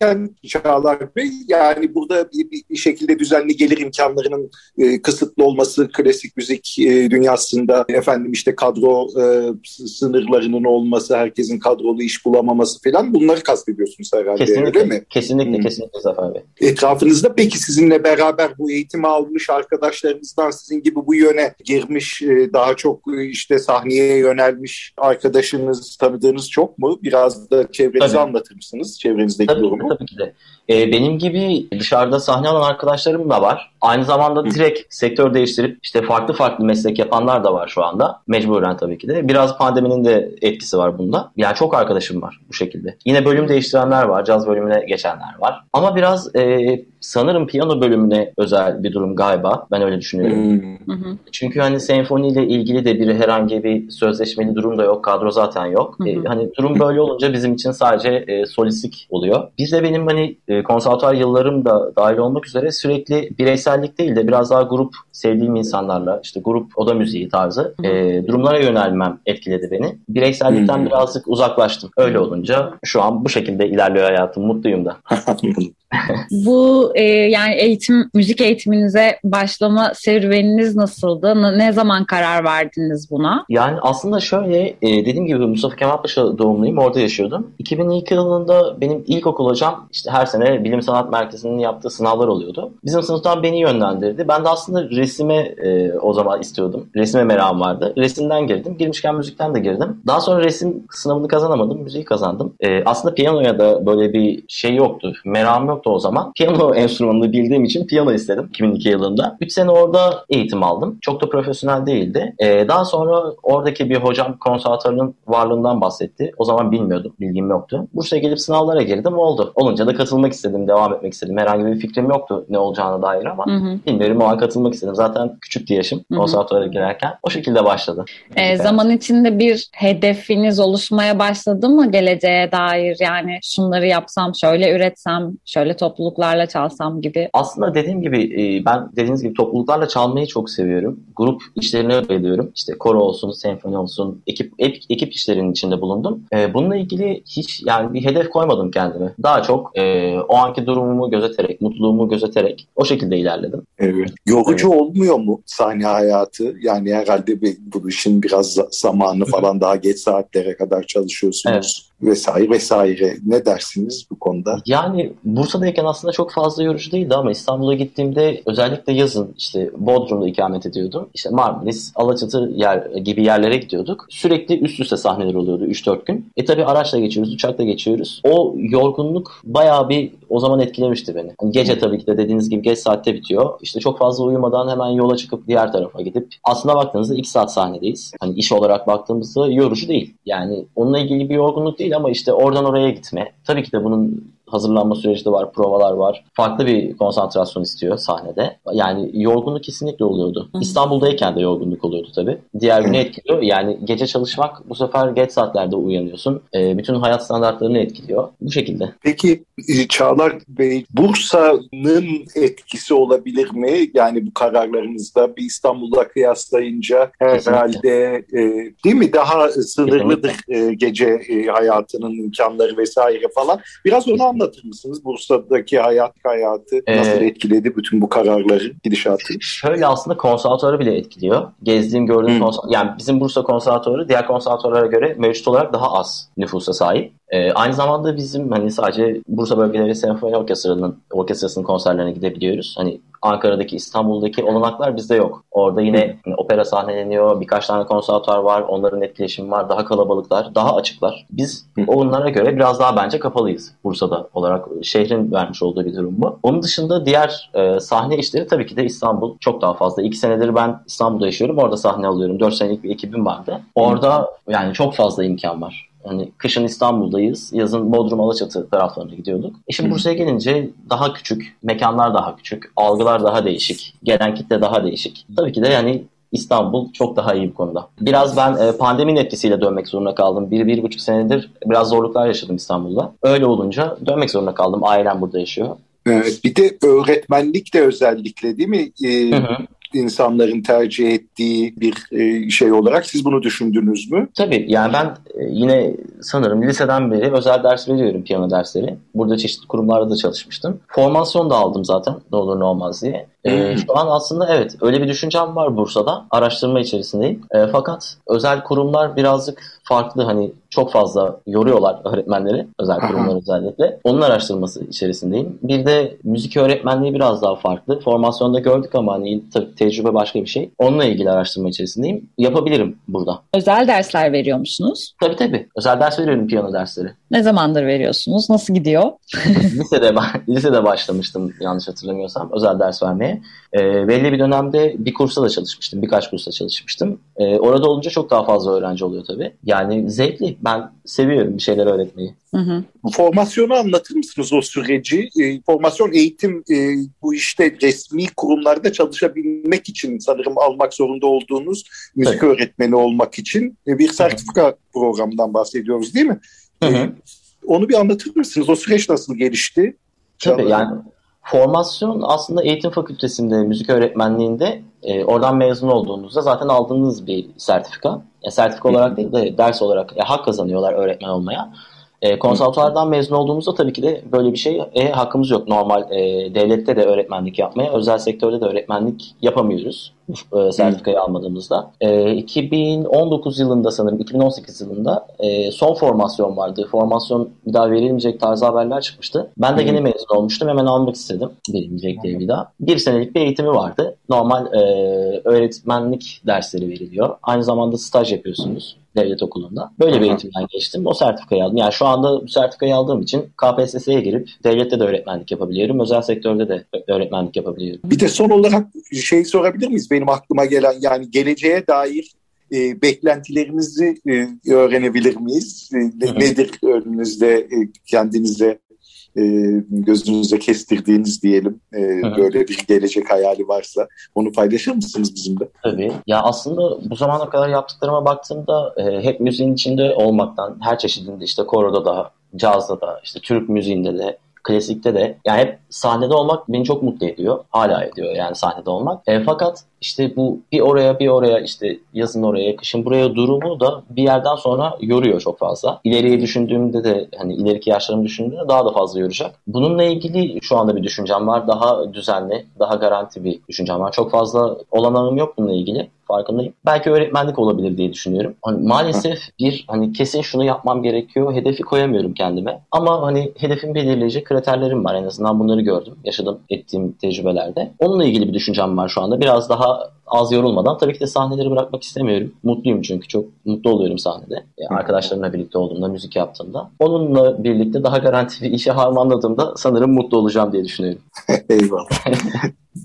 Çağlar Bey yani burada bir, bir şekilde düzenli gelir imkanlarının e, kısıtlı olması, klasik müzik e, dünyasında efendim işte kadro e, sınırlarının olması, herkesin kadrolu iş bulamaması falan bunları kastediyorsunuz herhalde kesinlikle, öyle mi? Kesinlikle, hmm. kesinlikle Zafer Bey. Etrafınızda peki sizinle beraber bu eğitimi almış arkadaşlarınızdan sizin gibi bu yöne girmiş, e, daha çok e, işte sahneye yönelmiş arkadaşınız, tanıdığınız çok mu? Biraz da çevrenizi tabii. anlatır mısınız? Çevrenizdeki tabii, durumu. Tabii ki de. E, benim gibi dışarıda sahne alan arkadaşlarım da var. Aynı zamanda direkt sektör değiştirip işte farklı farklı meslek yapanlar da var şu anda. Mecburen tabii ki de. Biraz pandeminin de etkisi var bunda. Yani çok arkadaşım var bu şekilde. Yine bölüm değiştirenler var. Caz bölümüne geçenler var. Ama biraz e, sanırım piyano bölümüne özel bir durum galiba. Ben öyle düşünüyorum. Hmm. Çünkü hani senfoniyle ilgili de bir herhangi bir sözleşmeli durum da yok. Kadro zaten yok. E, hani durum böyle olunca bizim için sadece e, solistik oluyor. Biz de benim hani e, konservatuar yıllarım da dahil olmak üzere sürekli bireysellik değil de biraz daha grup sevdiğim insanlarla işte grup oda müziği tarzı e, durumlara yönelmem etkiledi beni. Bireysellikten birazcık uzaklaştım. Öyle olunca şu an bu şekilde ilerliyor hayatım. Mutluyum da. Bu e, yani eğitim, müzik eğitiminize başlama serüveniniz nasıldı? Ne zaman karar verdiniz buna? Yani aslında şöyle e, dediğim gibi Mustafa Kemal Paşa doğumluyum. Orada yaşıyordum. 2002 yılında benim ilkokul hocam işte her sene Bilim Sanat Merkezi'nin yaptığı sınavlar oluyordu. Bizim sınıftan beni yönlendirdi. Ben de aslında resime e, o zaman istiyordum. Resime merakım vardı. Resimden girdim. Girmişken müzikten de girdim. Daha sonra resim sınavını kazanamadım. Müziği kazandım. E, aslında piyanoya da böyle bir şey yoktu. Merakım yoktu o zaman. Piyano enstrümanını bildiğim için piyano istedim 2002 yılında. 3 sene orada eğitim aldım. Çok da profesyonel değildi. Ee, daha sonra oradaki bir hocam konservatörünün varlığından bahsetti. O zaman bilmiyordum. Bilgim yoktu. Bursa'ya gelip sınavlara girdim. Oldu. Olunca da katılmak istedim. Devam etmek istedim. Herhangi bir fikrim yoktu ne olacağına dair ama bilmiyorum o an katılmak istedim. Zaten küçüktü yaşım konservatuvara girerken. O şekilde başladı. E, zaman içinde bir hedefiniz oluşmaya başladı mı geleceğe dair? Yani şunları yapsam, şöyle üretsem, şöyle topluluklarla çalsam gibi. Aslında dediğim gibi e, ben dediğiniz gibi topluluklarla çalmayı çok seviyorum. Grup işlerini öğreniyorum. İşte koro olsun, senfoni olsun, ekip ekip işlerinin içinde bulundum. E, bununla ilgili hiç yani bir hedef koymadım kendime. Daha çok e, o anki durumumu gözeterek, mutluluğumu gözeterek o şekilde ilerledim. Evet. Yorucu evet. olmuyor mu sahne hayatı? Yani herhalde bir, bu işin biraz zamanı falan daha geç saatlere kadar çalışıyorsunuz. Evet vesaire vesaire. Ne dersiniz bu konuda? Yani Bursa'dayken aslında çok fazla yorucu değildi ama İstanbul'a gittiğimde özellikle yazın işte Bodrum'da ikamet ediyordum. İşte Marmaris, Alaçatı yer, gibi yerlere gidiyorduk. Sürekli üst üste sahneler oluyordu 3-4 gün. E tabi araçla geçiyoruz, uçakla geçiyoruz. O yorgunluk bayağı bir o zaman etkilemişti beni. Hani gece tabii ki de dediğiniz gibi geç saatte bitiyor. İşte çok fazla uyumadan hemen yola çıkıp diğer tarafa gidip aslında baktığınızda 2 saat sahnedeyiz. Hani iş olarak baktığımızda yorucu değil. Yani onunla ilgili bir yorgunluk değil ama işte oradan oraya gitme. Tabii ki de bunun hazırlanma süreci de var, provalar var. Farklı bir konsantrasyon istiyor sahnede. Yani yorgunluk kesinlikle oluyordu. Hı. İstanbul'dayken de yorgunluk oluyordu tabii. Diğer günü etkiliyor. Yani gece çalışmak bu sefer geç saatlerde uyanıyorsun. E, bütün hayat standartlarını etkiliyor. Bu şekilde. Peki e, Çağlar Bey, Bursa'nın etkisi olabilir mi? Yani bu kararlarınızda bir İstanbul'da kıyaslayınca herhalde e, değil mi daha sınırlıdır e, gece e, hayatının imkanları vesaire falan. Biraz onu anlatır mısınız? Bursa'daki hayat hayatı nasıl ee, etkiledi bütün bu kararları, gidişatı? Şöyle aslında konservatuarı bile etkiliyor. Gezdiğim, gördüğüm hmm. konser... yani bizim Bursa konservatuarı diğer konservatuarlara göre mevcut olarak daha az nüfusa sahip. Ee, aynı zamanda bizim hani sadece Bursa bölgeleri senfoni orkestrasının orkestrasının konserlerine gidebiliyoruz. Hani Ankara'daki, İstanbul'daki olanaklar bizde yok. Orada yine hani, opera sahneleniyor, birkaç tane konservatuar var, onların etkileşimi var, daha kalabalıklar, daha açıklar. Biz onlara göre biraz daha bence kapalıyız Bursa'da olarak. Şehrin vermiş olduğu bir durum bu. Onun dışında diğer e, sahne işleri tabii ki de İstanbul çok daha fazla. İki senedir ben İstanbul'da yaşıyorum, orada sahne alıyorum. Dört senelik bir ekibim vardı. Orada yani çok fazla imkan var. Hani kışın İstanbul'dayız, yazın Bodrum Alaçatı taraflarına gidiyorduk. E şimdi Bursa'ya gelince daha küçük, mekanlar daha küçük, algılar daha değişik, gelen kitle daha değişik. Tabii ki de yani İstanbul çok daha iyi bir konuda. Biraz ben e, pandeminin etkisiyle dönmek zorunda kaldım. Bir, bir buçuk senedir biraz zorluklar yaşadım İstanbul'da. Öyle olunca dönmek zorunda kaldım. Ailem burada yaşıyor. Evet, bir de öğretmenlik de özellikle değil mi? Ee, hı hı insanların tercih ettiği bir e, şey olarak siz bunu düşündünüz mü? Tabii yani ben e, yine sanırım liseden beri özel ders veriyorum piyano dersleri. Burada çeşitli kurumlarda da çalışmıştım. Formasyon da aldım zaten ne olur ne olmaz diye. E, şu an aslında evet öyle bir düşüncem var Bursa'da. Araştırma içerisindeyim. E, fakat özel kurumlar birazcık farklı hani çok fazla yoruyorlar öğretmenleri özel kurumlar özellikle. Onun araştırması içerisindeyim. Bir de müzik öğretmenliği biraz daha farklı. Formasyonda gördük ama hani tabii tecrübe başka bir şey. Onunla ilgili araştırma içerisindeyim. Yapabilirim burada. Özel dersler veriyor musunuz? Tabii tabii. Özel ders veriyorum piyano dersleri. Ne zamandır veriyorsunuz? Nasıl gidiyor? lisede lisede başlamıştım yanlış hatırlamıyorsam özel ders vermeye. E, belli bir dönemde bir kursa da çalışmıştım. Birkaç kursa çalışmıştım. E, orada olunca çok daha fazla öğrenci oluyor tabii. Yani zevkli. Ben seviyorum bir şeyler öğretmeyi. Hı hı. Formasyonu anlatır mısınız o süreci? E, formasyon eğitim e, bu işte resmi kurumlarda çalışabilmek için sanırım almak zorunda olduğunuz müzik evet. öğretmeni olmak için e, bir sertifika hı hı. programından bahsediyoruz değil mi? Hı hı. E, onu bir anlatır mısınız? O süreç nasıl gelişti? Tabii yani formasyon aslında eğitim fakültesinde, müzik öğretmenliğinde e, oradan mezun olduğunuzda zaten aldığınız bir sertifika. E, sertifika olarak değil de ders olarak e, hak kazanıyorlar öğretmen olmaya. E, konservatuvardan mezun olduğumuzda tabii ki de böyle bir şey e, hakkımız yok. Normal e, devlette de öğretmenlik yapmaya, özel sektörde de öğretmenlik yapamıyoruz e, sertifikayı almadığımızda. E, 2019 yılında sanırım, 2018 yılında e, son formasyon vardı. Formasyon bir daha verilmeyecek tarzı haberler çıkmıştı. Ben de yine mezun olmuştum. Hemen almak istedim. Verilmeyecek diye bir daha. Bir senelik bir eğitimi vardı. Normal e, öğretmenlik dersleri veriliyor. Aynı zamanda staj yapıyorsunuz devlet okulunda. Böyle bir eğitimden geçtim. O sertifikayı aldım. Yani şu anda bu sertifikayı aldığım için KPSS'ye girip devlette de öğretmenlik yapabiliyorum. Özel sektörde de öğretmenlik yapabiliyorum. Bir de son olarak şey sorabilir miyiz? Benim aklıma gelen yani geleceğe dair e, beklentilerinizi e, öğrenebilir miyiz? E, nedir önünüzde e, kendinizde e, gözünüze kestirdiğiniz diyelim e, böyle bir gelecek hayali varsa onu paylaşır mısınız bizimle? Tabii. Ya aslında bu zamana kadar yaptıklarıma baktığımda e, hep müziğin içinde olmaktan her çeşidinde işte koroda da, cazda da, işte Türk müziğinde de klasikte de yani hep sahnede olmak beni çok mutlu ediyor. Hala ediyor yani sahnede olmak. E, fakat işte bu bir oraya bir oraya işte yazın oraya kışın buraya durumu da bir yerden sonra yoruyor çok fazla. İleriye düşündüğümde de hani ileriki yaşlarımı düşündüğümde daha da fazla yoracak. Bununla ilgili şu anda bir düşüncem var. Daha düzenli, daha garanti bir düşüncem var. Çok fazla olanağım yok bununla ilgili farkındayım. Belki öğretmenlik olabilir diye düşünüyorum. Hani maalesef bir hani kesin şunu yapmam gerekiyor hedefi koyamıyorum kendime. Ama hani hedefin belirleyici kriterlerim var en azından bunları gördüm. Yaşadım ettiğim tecrübelerde. Onunla ilgili bir düşüncem var şu anda. Biraz daha az yorulmadan tabii ki de sahneleri bırakmak istemiyorum. Mutluyum çünkü çok mutlu oluyorum sahnede. Yani arkadaşlarımla birlikte olduğumda, müzik yaptığımda. Onunla birlikte daha garanti bir işe harmanladığımda sanırım mutlu olacağım diye düşünüyorum. Eyvallah.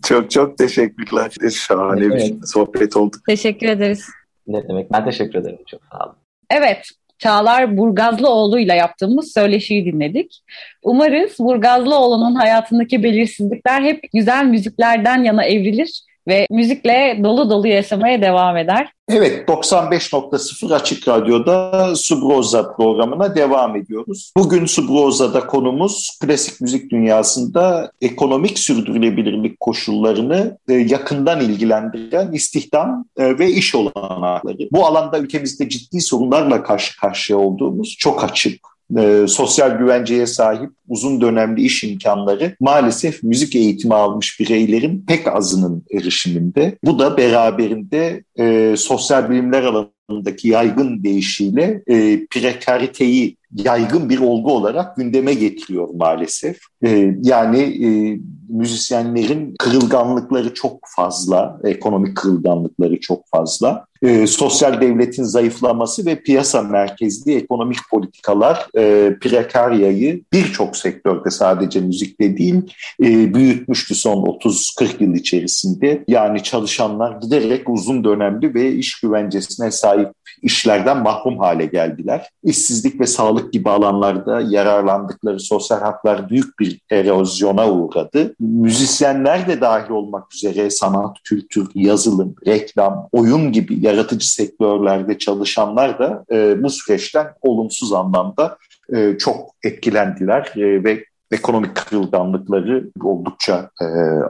çok çok teşekkürler. Şahane evet. bir sohbet oldu. Teşekkür ederiz. Ne demek? Ben teşekkür ederim. Çok sağ olun. Evet, Çağlar Burgazlıoğlu ile yaptığımız söyleşiyi dinledik. Umarız Burgazlıoğlu'nun hayatındaki belirsizlikler hep güzel müziklerden yana evrilir ve müzikle dolu dolu yaşamaya devam eder. Evet 95.0 Açık Radyo'da Subroza programına devam ediyoruz. Bugün Subroza'da konumuz klasik müzik dünyasında ekonomik sürdürülebilirlik koşullarını e, yakından ilgilendiren istihdam e, ve iş olanakları. Bu alanda ülkemizde ciddi sorunlarla karşı karşıya olduğumuz çok açık e, sosyal güvenceye sahip uzun dönemli iş imkanları maalesef müzik eğitimi almış bireylerin pek azının erişiminde. Bu da beraberinde e, sosyal bilimler alanındaki yaygın değişiyle e, prekariteyi yaygın bir olgu olarak gündeme getiriyor maalesef. E, yani e, müzisyenlerin kırılganlıkları çok fazla, ekonomik kırılganlıkları çok fazla. E, sosyal devletin zayıflaması ve piyasa merkezli ekonomik politikalar e, prekaryayı birçok sektörde sadece müzikte değil e, büyütmüştü son 30-40 yıl içerisinde. Yani çalışanlar giderek uzun dönemli ve iş güvencesine sahip işlerden mahrum hale geldiler. İşsizlik ve sağlık gibi alanlarda yararlandıkları sosyal haklar büyük bir erozyona uğradı. Müzisyenler de dahil olmak üzere sanat, kültür, yazılım, reklam, oyun gibi yaratıcı sektörlerde çalışanlar da e, bu süreçten olumsuz anlamda e, çok etkilendiler e, ve ekonomik kırılganlıkları oldukça e,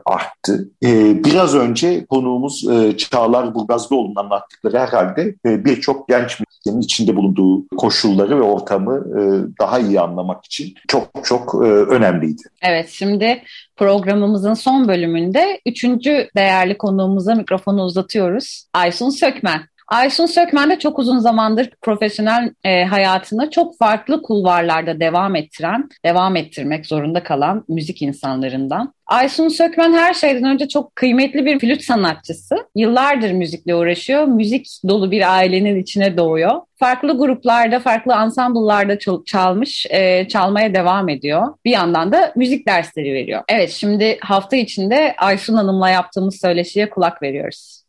arttı. E, biraz önce konuğumuz e, Çağlar Burgazlıoğlu'nun anlattıkları herhalde e, birçok genç müzisyenin içinde bulunduğu koşulları ve ortamı e, daha iyi anlamak için çok çok e, önemliydi. Evet şimdi programımızın son bölümünde üçüncü değerli konuğumuza mikrofonu uzatıyoruz. Aysun Sökmen. Aysun Sökmen de çok uzun zamandır profesyonel e, hayatını çok farklı kulvarlarda devam ettiren, devam ettirmek zorunda kalan müzik insanlarından. Aysun Sökmen her şeyden önce çok kıymetli bir flüt sanatçısı. Yıllardır müzikle uğraşıyor. Müzik dolu bir ailenin içine doğuyor. Farklı gruplarda, farklı ansambullarda çalmış, e, çalmaya devam ediyor. Bir yandan da müzik dersleri veriyor. Evet, şimdi hafta içinde Aysun Hanım'la yaptığımız söyleşiye kulak veriyoruz.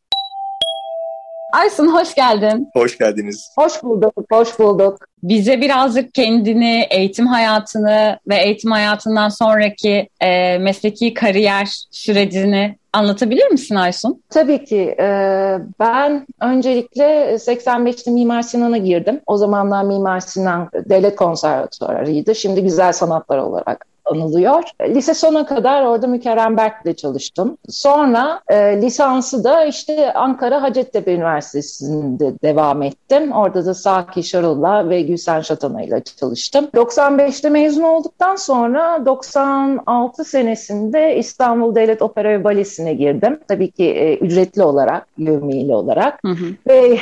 Aysun hoş geldin. Hoş geldiniz. Hoş bulduk, hoş bulduk. Bize birazcık kendini, eğitim hayatını ve eğitim hayatından sonraki e, mesleki kariyer sürecini anlatabilir misin Aysun? Tabii ki. E, ben öncelikle 85'te Mimar Sinan'a girdim. O zamanlar Mimar Sinan Devlet Konservatuarı'ydı. Şimdi Güzel Sanatlar olarak anılıyor. Lise sona kadar orada Mükerrem Berk'le çalıştım. Sonra e, lisansı da işte Ankara Hacettepe Üniversitesi'nde devam ettim. Orada da Saki Şarıl'la ve Gülsen Şatana ile çalıştım. 95'te mezun olduktan sonra 96 senesinde İstanbul Devlet Opera ve Balesi'ne girdim. Tabii ki e, ücretli olarak, yövmiyeli olarak. Hı hı. Ve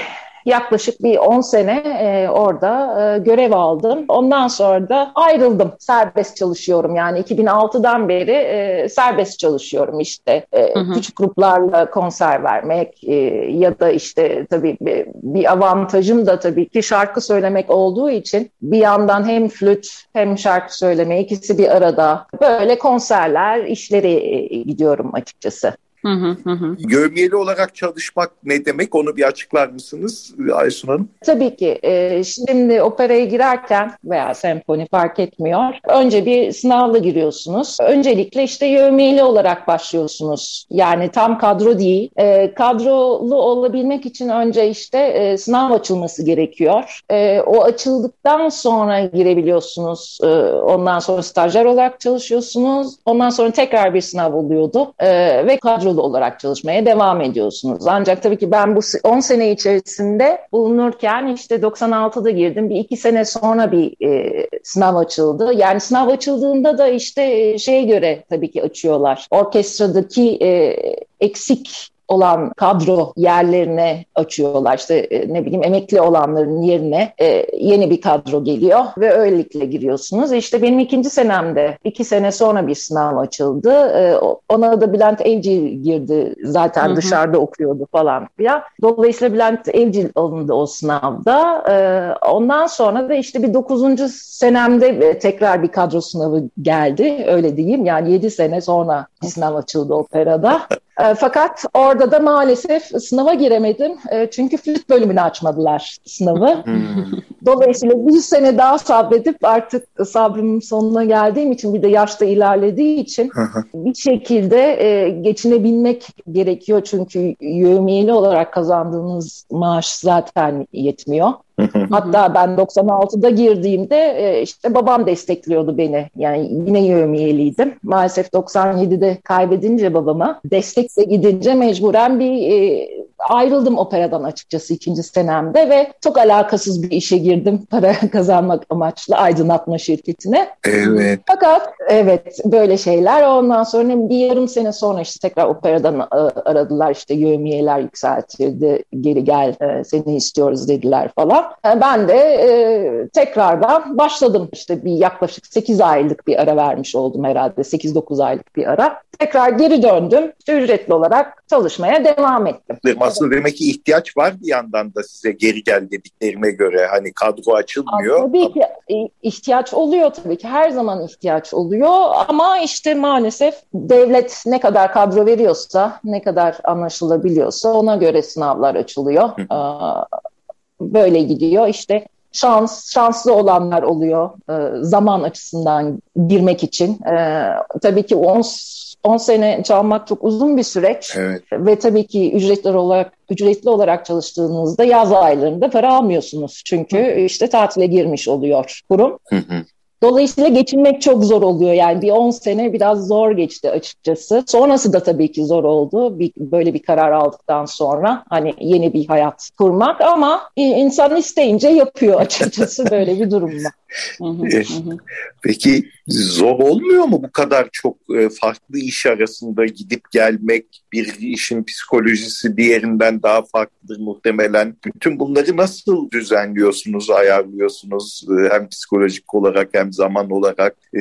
yaklaşık bir 10 sene e, orada e, görev aldım. Ondan sonra da ayrıldım. Serbest çalışıyorum yani 2006'dan beri e, serbest çalışıyorum işte. E, hı hı. Küçük gruplarla konser vermek e, ya da işte tabii bir, bir avantajım da tabii ki şarkı söylemek olduğu için bir yandan hem flüt hem şarkı söyleme ikisi bir arada. Böyle konserler, işleri e, gidiyorum açıkçası. Hı hı hı. Yövmiyeli olarak çalışmak ne demek onu bir açıklar mısınız Aysun Hanım? Tabii ki. E, şimdi operaya girerken veya senfoni fark etmiyor. Önce bir sınavla giriyorsunuz. Öncelikle işte yövmiyeli olarak başlıyorsunuz. Yani tam kadro değil. E, kadrolu olabilmek için önce işte e, sınav açılması gerekiyor. O açıldıktan sonra girebiliyorsunuz. Ondan sonra stajyer olarak çalışıyorsunuz. Ondan sonra tekrar bir sınav oluyordu. Ve kadrolu olarak çalışmaya devam ediyorsunuz. Ancak tabii ki ben bu 10 sene içerisinde bulunurken işte 96'da girdim. Bir iki sene sonra bir e, sınav açıldı. Yani sınav açıldığında da işte e, şeye göre tabii ki açıyorlar. Orkestradaki e, eksik olan kadro yerlerine açıyorlar. İşte e, ne bileyim emekli olanların yerine e, yeni bir kadro geliyor ve öylelikle giriyorsunuz. İşte benim ikinci senemde iki sene sonra bir sınav açıldı. E, ona da Bülent Evcil girdi. Zaten hı hı. dışarıda okuyordu falan filan. Dolayısıyla Bülent Evcil alındı o sınavda. E, ondan sonra da işte bir dokuzuncu senemde e, tekrar bir kadro sınavı geldi. Öyle diyeyim. Yani yedi sene sonra sınav açıldı operada. E, fakat orada da maalesef sınava giremedim. E, çünkü flüt bölümünü açmadılar sınavı. Hmm. Dolayısıyla bir sene daha sabredip artık sabrımın sonuna geldiğim için bir de yaşta ilerlediği için bir şekilde e, geçinebilmek gerekiyor. Çünkü yövmiyeli olarak kazandığınız maaş zaten yetmiyor. Hatta ben 96'da girdiğimde e, işte babam destekliyordu beni. Yani yine yövmiyeliydim. Maalesef 97'de kaybedince babama destekle gidince mecburen bir e, ayrıldım operadan açıkçası ikinci senemde ve çok alakasız bir işe girdim para kazanmak amaçlı aydınlatma şirketine. Evet. Fakat evet böyle şeyler ondan sonra bir yarım sene sonra işte tekrar operadan e, aradılar işte yövmiyeler yükseltildi geri gel e, seni istiyoruz dediler falan. E, ben de tekrardan başladım işte bir yaklaşık 8 aylık bir ara vermiş oldum herhalde 8-9 aylık bir ara. Tekrar geri döndüm işte ücretli olarak çalışmaya devam ettim aslında demek ki ihtiyaç var bir yandan da size geri gel dediklerime göre hani kadro açılmıyor. Tabii ki ihtiyaç oluyor tabii ki her zaman ihtiyaç oluyor ama işte maalesef devlet ne kadar kadro veriyorsa ne kadar anlaşılabiliyorsa ona göre sınavlar açılıyor. Böyle gidiyor işte şans şanslı olanlar oluyor zaman açısından girmek için. Tabii ki 10 10 sene çalmak çok uzun bir süreç evet. ve tabii ki ücretli olarak ücretli olarak çalıştığınızda yaz aylarında para almıyorsunuz. Çünkü işte tatile girmiş oluyor kurum. Hı hı. Dolayısıyla geçinmek çok zor oluyor. Yani bir 10 sene biraz zor geçti açıkçası. Sonrası da tabii ki zor oldu. Bir, böyle bir karar aldıktan sonra hani yeni bir hayat kurmak ama insan isteyince yapıyor açıkçası böyle bir durum var. Peki zor olmuyor mu bu kadar çok e, farklı iş arasında gidip gelmek, bir işin psikolojisi diğerinden daha farklıdır muhtemelen. Bütün bunları nasıl düzenliyorsunuz, ayarlıyorsunuz e, hem psikolojik olarak hem zaman olarak e,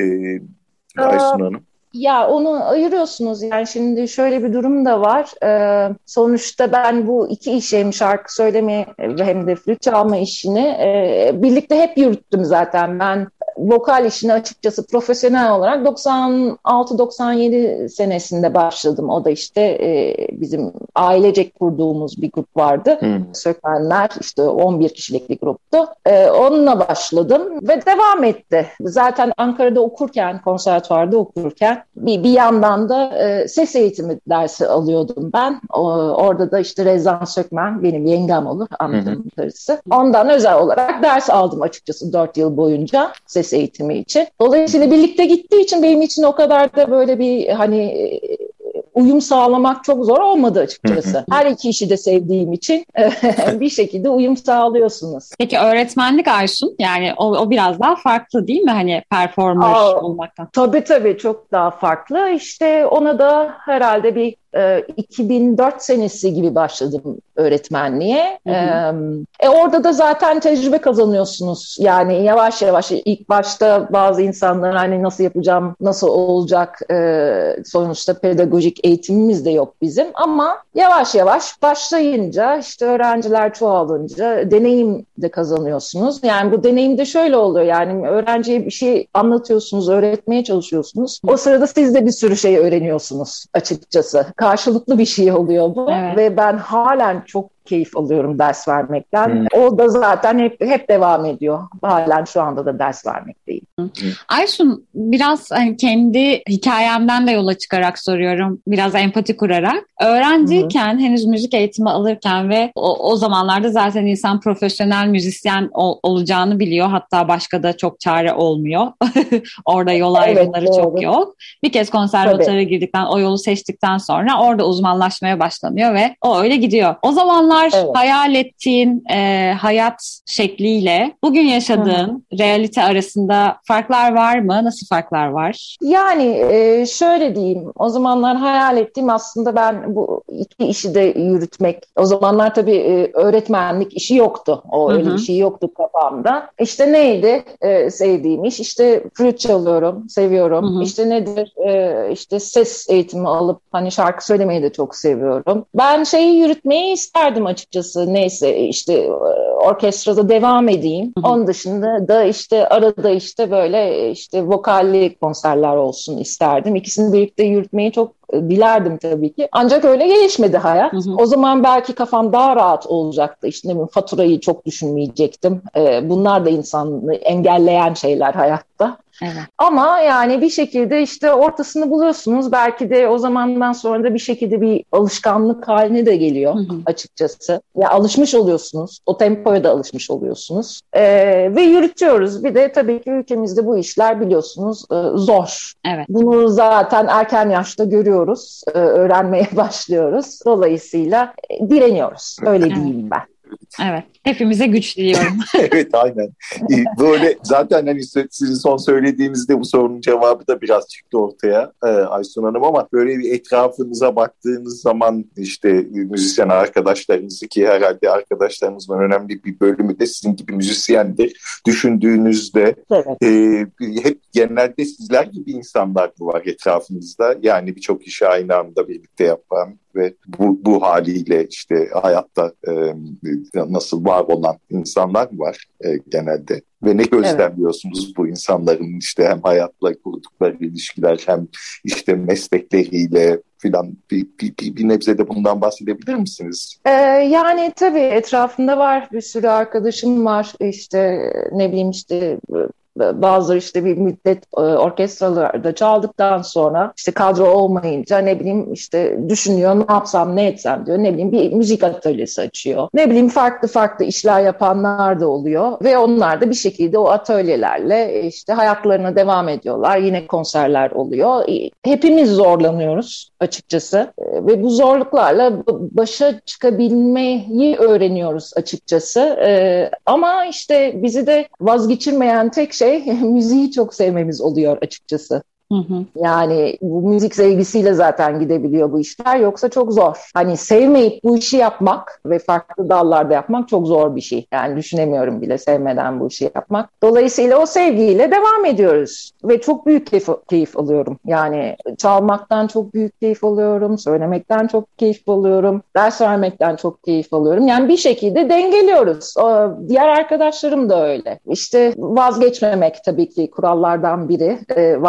Aysun Hanım? Ya onu ayırıyorsunuz yani şimdi şöyle bir durum da var. Ee, sonuçta ben bu iki işi hem şarkı söyleme hem de flüt çalma işini e, birlikte hep yürüttüm zaten. Ben vokal işine açıkçası profesyonel olarak 96-97 senesinde başladım. O da işte e, bizim ailecek kurduğumuz bir grup vardı. Hmm. Sökmenler işte 11 kişilik bir gruptu. E, onunla başladım ve devam etti. Zaten Ankara'da okurken, konservatuvarda okurken bir, bir yandan da e, ses eğitimi dersi alıyordum ben. O, orada da işte Rezan Sökmen benim yengem olur anladığım karısı. Ondan özel olarak ders aldım açıkçası 4 yıl boyunca ses ses eğitimi için. Dolayısıyla birlikte gittiği için benim için o kadar da böyle bir hani uyum sağlamak çok zor olmadı açıkçası. Her iki işi de sevdiğim için bir şekilde uyum sağlıyorsunuz. Peki öğretmenlik Aysun yani o, o biraz daha farklı değil mi hani performer Aa, olmaktan? Tabii tabii çok daha farklı. İşte ona da herhalde bir 2004 e, senesi gibi başladım öğretmenliğe. Hı hı. E, orada da zaten tecrübe kazanıyorsunuz. Yani yavaş yavaş ilk başta bazı insanlar hani nasıl yapacağım, nasıl olacak e, sonuçta pedagojik eğitimimiz de yok bizim ama yavaş yavaş başlayınca işte öğrenciler çoğalınca deneyim de kazanıyorsunuz. Yani bu deneyim de şöyle oluyor yani öğrenciye bir şey anlatıyorsunuz, öğretmeye çalışıyorsunuz. O sırada siz de bir sürü şey öğreniyorsunuz açıkçası karşılıklı bir şey oluyor bu Evet. ve ben halen çok keyif alıyorum ders vermekten. O da zaten hep hep devam ediyor. Halen şu anda da ders vermekteyim. Aysun biraz hani kendi hikayemden de yola çıkarak soruyorum. Biraz empati kurarak. Öğrenciyken henüz müzik eğitimi alırken ve o, o zamanlarda zaten insan profesyonel müzisyen ol- olacağını biliyor. Hatta başka da çok çare olmuyor. Orada yol Evet, ayrımları doğru. çok yok. Bir kez konservatuara girdikten, o yolu seçtikten sonra orada uzmanlaşmaya başlanıyor ve o öyle gidiyor. O zamanlar Evet. hayal ettiğin e, hayat şekliyle bugün yaşadığın realite arasında farklar var mı? Nasıl farklar var? Yani e, şöyle diyeyim, o zamanlar hayal ettiğim aslında ben bu iki işi de yürütmek. O zamanlar tabii e, öğretmenlik işi yoktu. O Hı öyle hı. bir şey yoktu kafamda. İşte neydi e, sevdiğim iş? İşte flüt çalıyorum, seviyorum. Hı hı. İşte nedir? E, işte ses eğitimi alıp hani şarkı söylemeyi de çok seviyorum. Ben şeyi yürütmeyi isterdim açıkçası. Neyse işte e, orkestrada devam edeyim. Hı hı. Onun dışında da işte arada işte böyle işte vokalli konserler olsun isterdim. İkisini birlikte yürütmeyi çok e, dilerdim tabii ki. Ancak öyle gelişmedi hayat. Hı hı. O zaman belki kafam daha rahat olacaktı. İşte ne bileyim faturayı çok düşünmeyecektim. E, bunlar da insanı engelleyen şeyler hayatta. Evet. Ama yani bir şekilde işte ortasını buluyorsunuz. Belki de o zamandan sonra da bir şekilde bir alışkanlık haline de geliyor Hı hı. açıkçası. Ya alışmış oluyorsunuz. O tempoya da alışmış oluyorsunuz. Ee, ve yürütüyoruz. Bir de tabii ki ülkemizde bu işler biliyorsunuz e, zor. Evet. Bunu zaten erken yaşta görüyoruz. e, öğrenmeye başlıyoruz. Dolayısıyla e, direniyoruz. Öyle Evet. diyeyim ben. Evet. Hepimize güç diliyorum. evet aynen. Böyle zaten hani sizin son söylediğinizde bu sorunun cevabı da biraz çıktı ortaya e, Aysun Hanım ama böyle bir etrafınıza baktığınız zaman işte müzisyen arkadaşlarınızı ki herhalde arkadaşlarınızın önemli bir bölümü de sizin gibi müzisyendir. Düşündüğünüzde Evet. e, hep genelde sizler gibi insanlar var etrafınızda. Yani birçok işi aynı anda birlikte yapan ve bu, bu haliyle işte hayatta e, nasıl var olan insanlar var e, genelde. Ve ne gözlemliyorsunuz bu insanların işte hem hayatla kurdukları ilişkiler hem işte meslekleriyle filan? Bir, bir, bir, bir nebze de bundan bahsedebilir misiniz? Ee, yani tabii etrafımda var bir sürü arkadaşım var. İşte ne bileyim işte bazıları işte bir müddet e, orkestralarda çaldıktan sonra işte kadro olmayınca ne bileyim işte düşünüyor ne yapsam ne etsem diyor. Ne bileyim bir müzik atölyesi açıyor. Ne bileyim farklı farklı işler yapanlar da oluyor. Ve onlar da bir şekilde o atölyelerle işte hayatlarına devam ediyorlar. Yine konserler oluyor. E, Hepimiz zorlanıyoruz açıkçası E, ve bu zorluklarla başa çıkabilmeyi öğreniyoruz açıkçası. E, ama işte bizi de vazgeçirmeyen tek şey müziği çok sevmemiz oluyor açıkçası. Yani bu müzik sevgisiyle zaten gidebiliyor bu işler. Yoksa çok zor. Hani sevmeyip bu işi yapmak ve farklı dallarda yapmak çok zor bir şey. Yani düşünemiyorum bile sevmeden bu işi yapmak. Dolayısıyla o sevgiyle devam ediyoruz. Ve çok büyük keyif, keyif alıyorum. Yani çalmaktan çok büyük keyif alıyorum. Söylemekten çok keyif alıyorum. Ders vermekten çok keyif alıyorum. Yani bir şekilde dengeliyoruz. Diğer arkadaşlarım da öyle. İşte vazgeçmemek tabii ki kurallardan biri. E,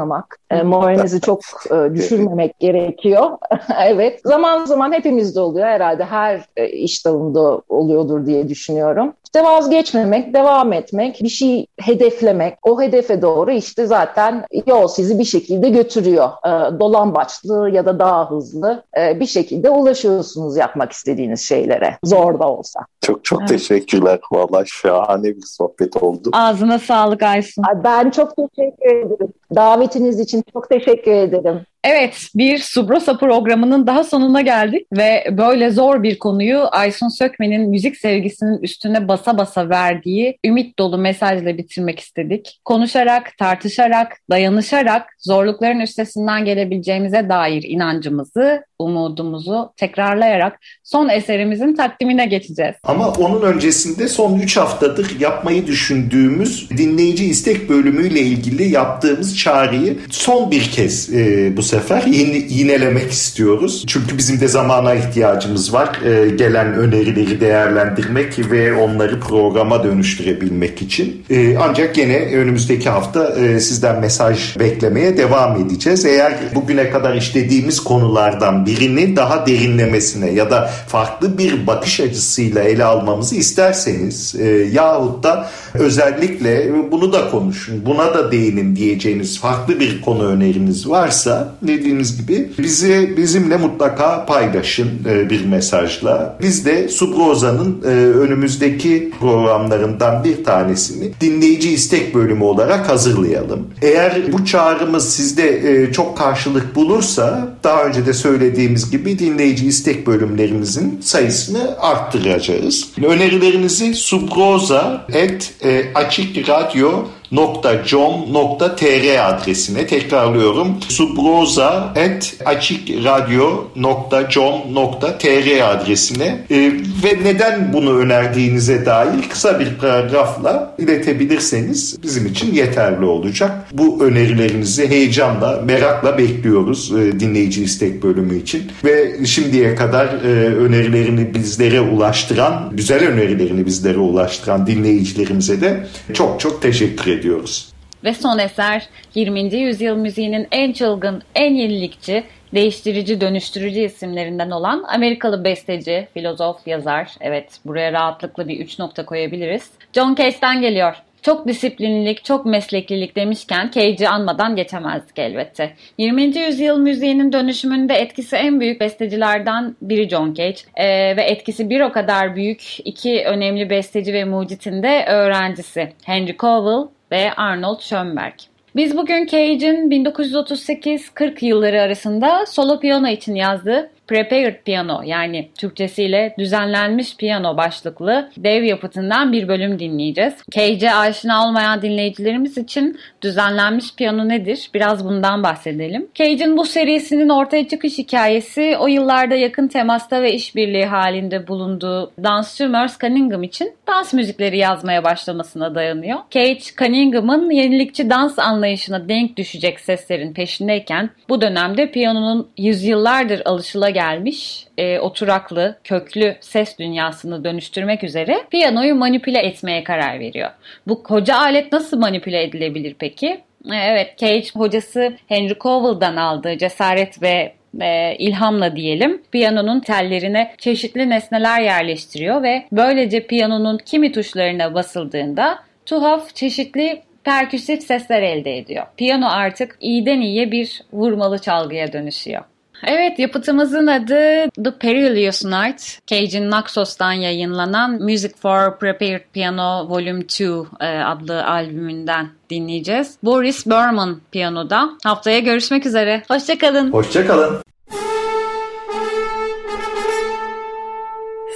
vazcaymamak. E, moralinizi çok e, düşürmemek gerekiyor. evet. Zaman zaman hepimizde oluyor. Herhalde her e, iş dalında oluyordur diye düşünüyorum. İşte vazgeçmemek, devam etmek, bir şey hedeflemek. O hedefe doğru işte zaten yol sizi bir şekilde götürüyor. E, dolambaçlı ya da daha hızlı e, bir şekilde ulaşıyorsunuz yapmak istediğiniz şeylere. Zor da olsa. Çok çok Evet. teşekkürler. Vallahi şahane bir sohbet oldu. Ağzına sağlık Aysun. Ay, Ben çok teşekkür ederim. Davetiniz için çok teşekkür ederim. Evet, bir Subrosa programının daha sonuna geldik ve böyle zor bir konuyu Aysun Sökmen'in müzik sevgisinin üstüne basa basa verdiği ümit dolu mesajla bitirmek istedik. Konuşarak, tartışarak, dayanışarak zorlukların üstesinden gelebileceğimize dair inancımızı, umudumuzu tekrarlayarak son eserimizin takdimine geçeceğiz. Ama onun öncesinde son 3 haftadır yapmayı düşündüğümüz dinleyici istek bölümüyle ilgili yaptığımız çağrıyı son bir kez e, bu sefer yine, yinelemek istiyoruz. Çünkü bizim de zamana ihtiyacımız var. E, gelen önerileri değerlendirmek ve onları programa dönüştürebilmek için. E, ancak gene önümüzdeki hafta e, sizden mesaj beklemeye devam edeceğiz. Eğer bugüne kadar işlediğimiz konulardan birini daha derinlemesine ya da farklı bir bakış açısıyla ele almamızı isterseniz e, yahut da özellikle bunu da konuşun, buna da değinin diyeceğiniz farklı bir konu öneriniz varsa dediğiniz gibi bizi bizimle mutlaka paylaşın e, bir mesajla. Biz de Subroza'nın e, önümüzdeki programlarından bir tanesini dinleyici istek bölümü olarak hazırlayalım. Eğer bu çağrımız sizde e, çok karşılık bulursa daha önce de söylediğimiz gibi dinleyici istek bölümlerimizin sayısını arttıracağız. Önerilerinizi subroza.açikradyo.com subroza.com.tr adresine tekrarlıyorum. subroza.açikradyo.com.tr adresine e, ve neden bunu önerdiğinize dair kısa bir paragrafla iletebilirseniz bizim için yeterli olacak. Bu önerilerinizi heyecanla, merakla bekliyoruz e, dinleyici istek bölümü için ve şimdiye kadar e, önerilerini bizlere ulaştıran, güzel önerilerini bizlere ulaştıran dinleyicilerimize de çok çok teşekkür ediyoruz ediyoruz. Ve son eser 20. yüzyıl müziğinin en çılgın, en yenilikçi, değiştirici, dönüştürücü isimlerinden olan Amerikalı besteci, filozof, yazar, evet buraya rahatlıkla bir üç nokta koyabiliriz. John Cage'den geliyor. Çok disiplinlilik, çok mesleklilik demişken Cage'i anmadan geçemezdik elbette. 20. yüzyıl müziğinin dönüşümünde etkisi en büyük bestecilerden biri John Cage ee, ve etkisi bir o kadar büyük iki önemli besteci ve mucitin de öğrencisi Henry Cowell ve Arnold Schönberg. Biz bugün Cage'in 1938-40 yılları arasında solo piyano için yazdığı Prepared Piano yani Türkçesiyle düzenlenmiş piyano başlıklı dev yapıtından bir bölüm dinleyeceğiz. Cage'e aşina olmayan dinleyicilerimiz için düzenlenmiş piyano nedir? Biraz bundan bahsedelim. Cage'in bu serisinin ortaya çıkış hikayesi o yıllarda yakın temasta ve işbirliği halinde bulunduğu dansçı Merce Cunningham için dans müzikleri yazmaya başlamasına dayanıyor. Cage, Cunningham'ın yenilikçi dans anlayışına denk düşecek seslerin peşindeyken bu dönemde piyanonun yüzyıllardır alışıla gelmiş e, oturaklı, köklü ses dünyasını dönüştürmek üzere piyanoyu manipüle etmeye karar veriyor. Bu koca alet nasıl manipüle edilebilir peki? E, evet, Cage hocası Henry Cowell'dan aldığı cesaret ve e, ilhamla diyelim piyanonun tellerine çeşitli nesneler yerleştiriyor ve böylece piyanonun kimi tuşlarına basıldığında tuhaf çeşitli perküsif sesler elde ediyor. Piyano artık iyiden iyiye bir vurmalı çalgıya dönüşüyor. Evet yapıtımızın adı The Perilous Night. Cage'in Naxos'tan yayınlanan Music for Prepared Piano Volume 2 e, adlı albümünden dinleyeceğiz. Boris Berman piyanoda. Haftaya görüşmek üzere. Hoşçakalın. Hoşçakalın.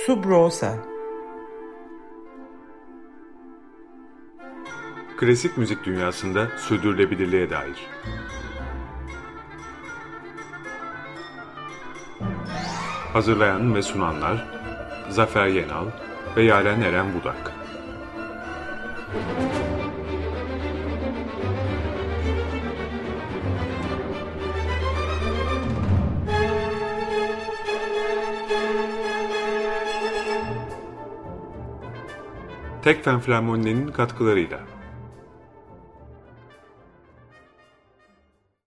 Subrosa Klasik müzik dünyasında sürdürülebilirliğe dair. Hazırlayan ve sunanlar Zafer Yenal ve Yaren Eren Budak. Tekfen Flamoni'nin katkılarıyla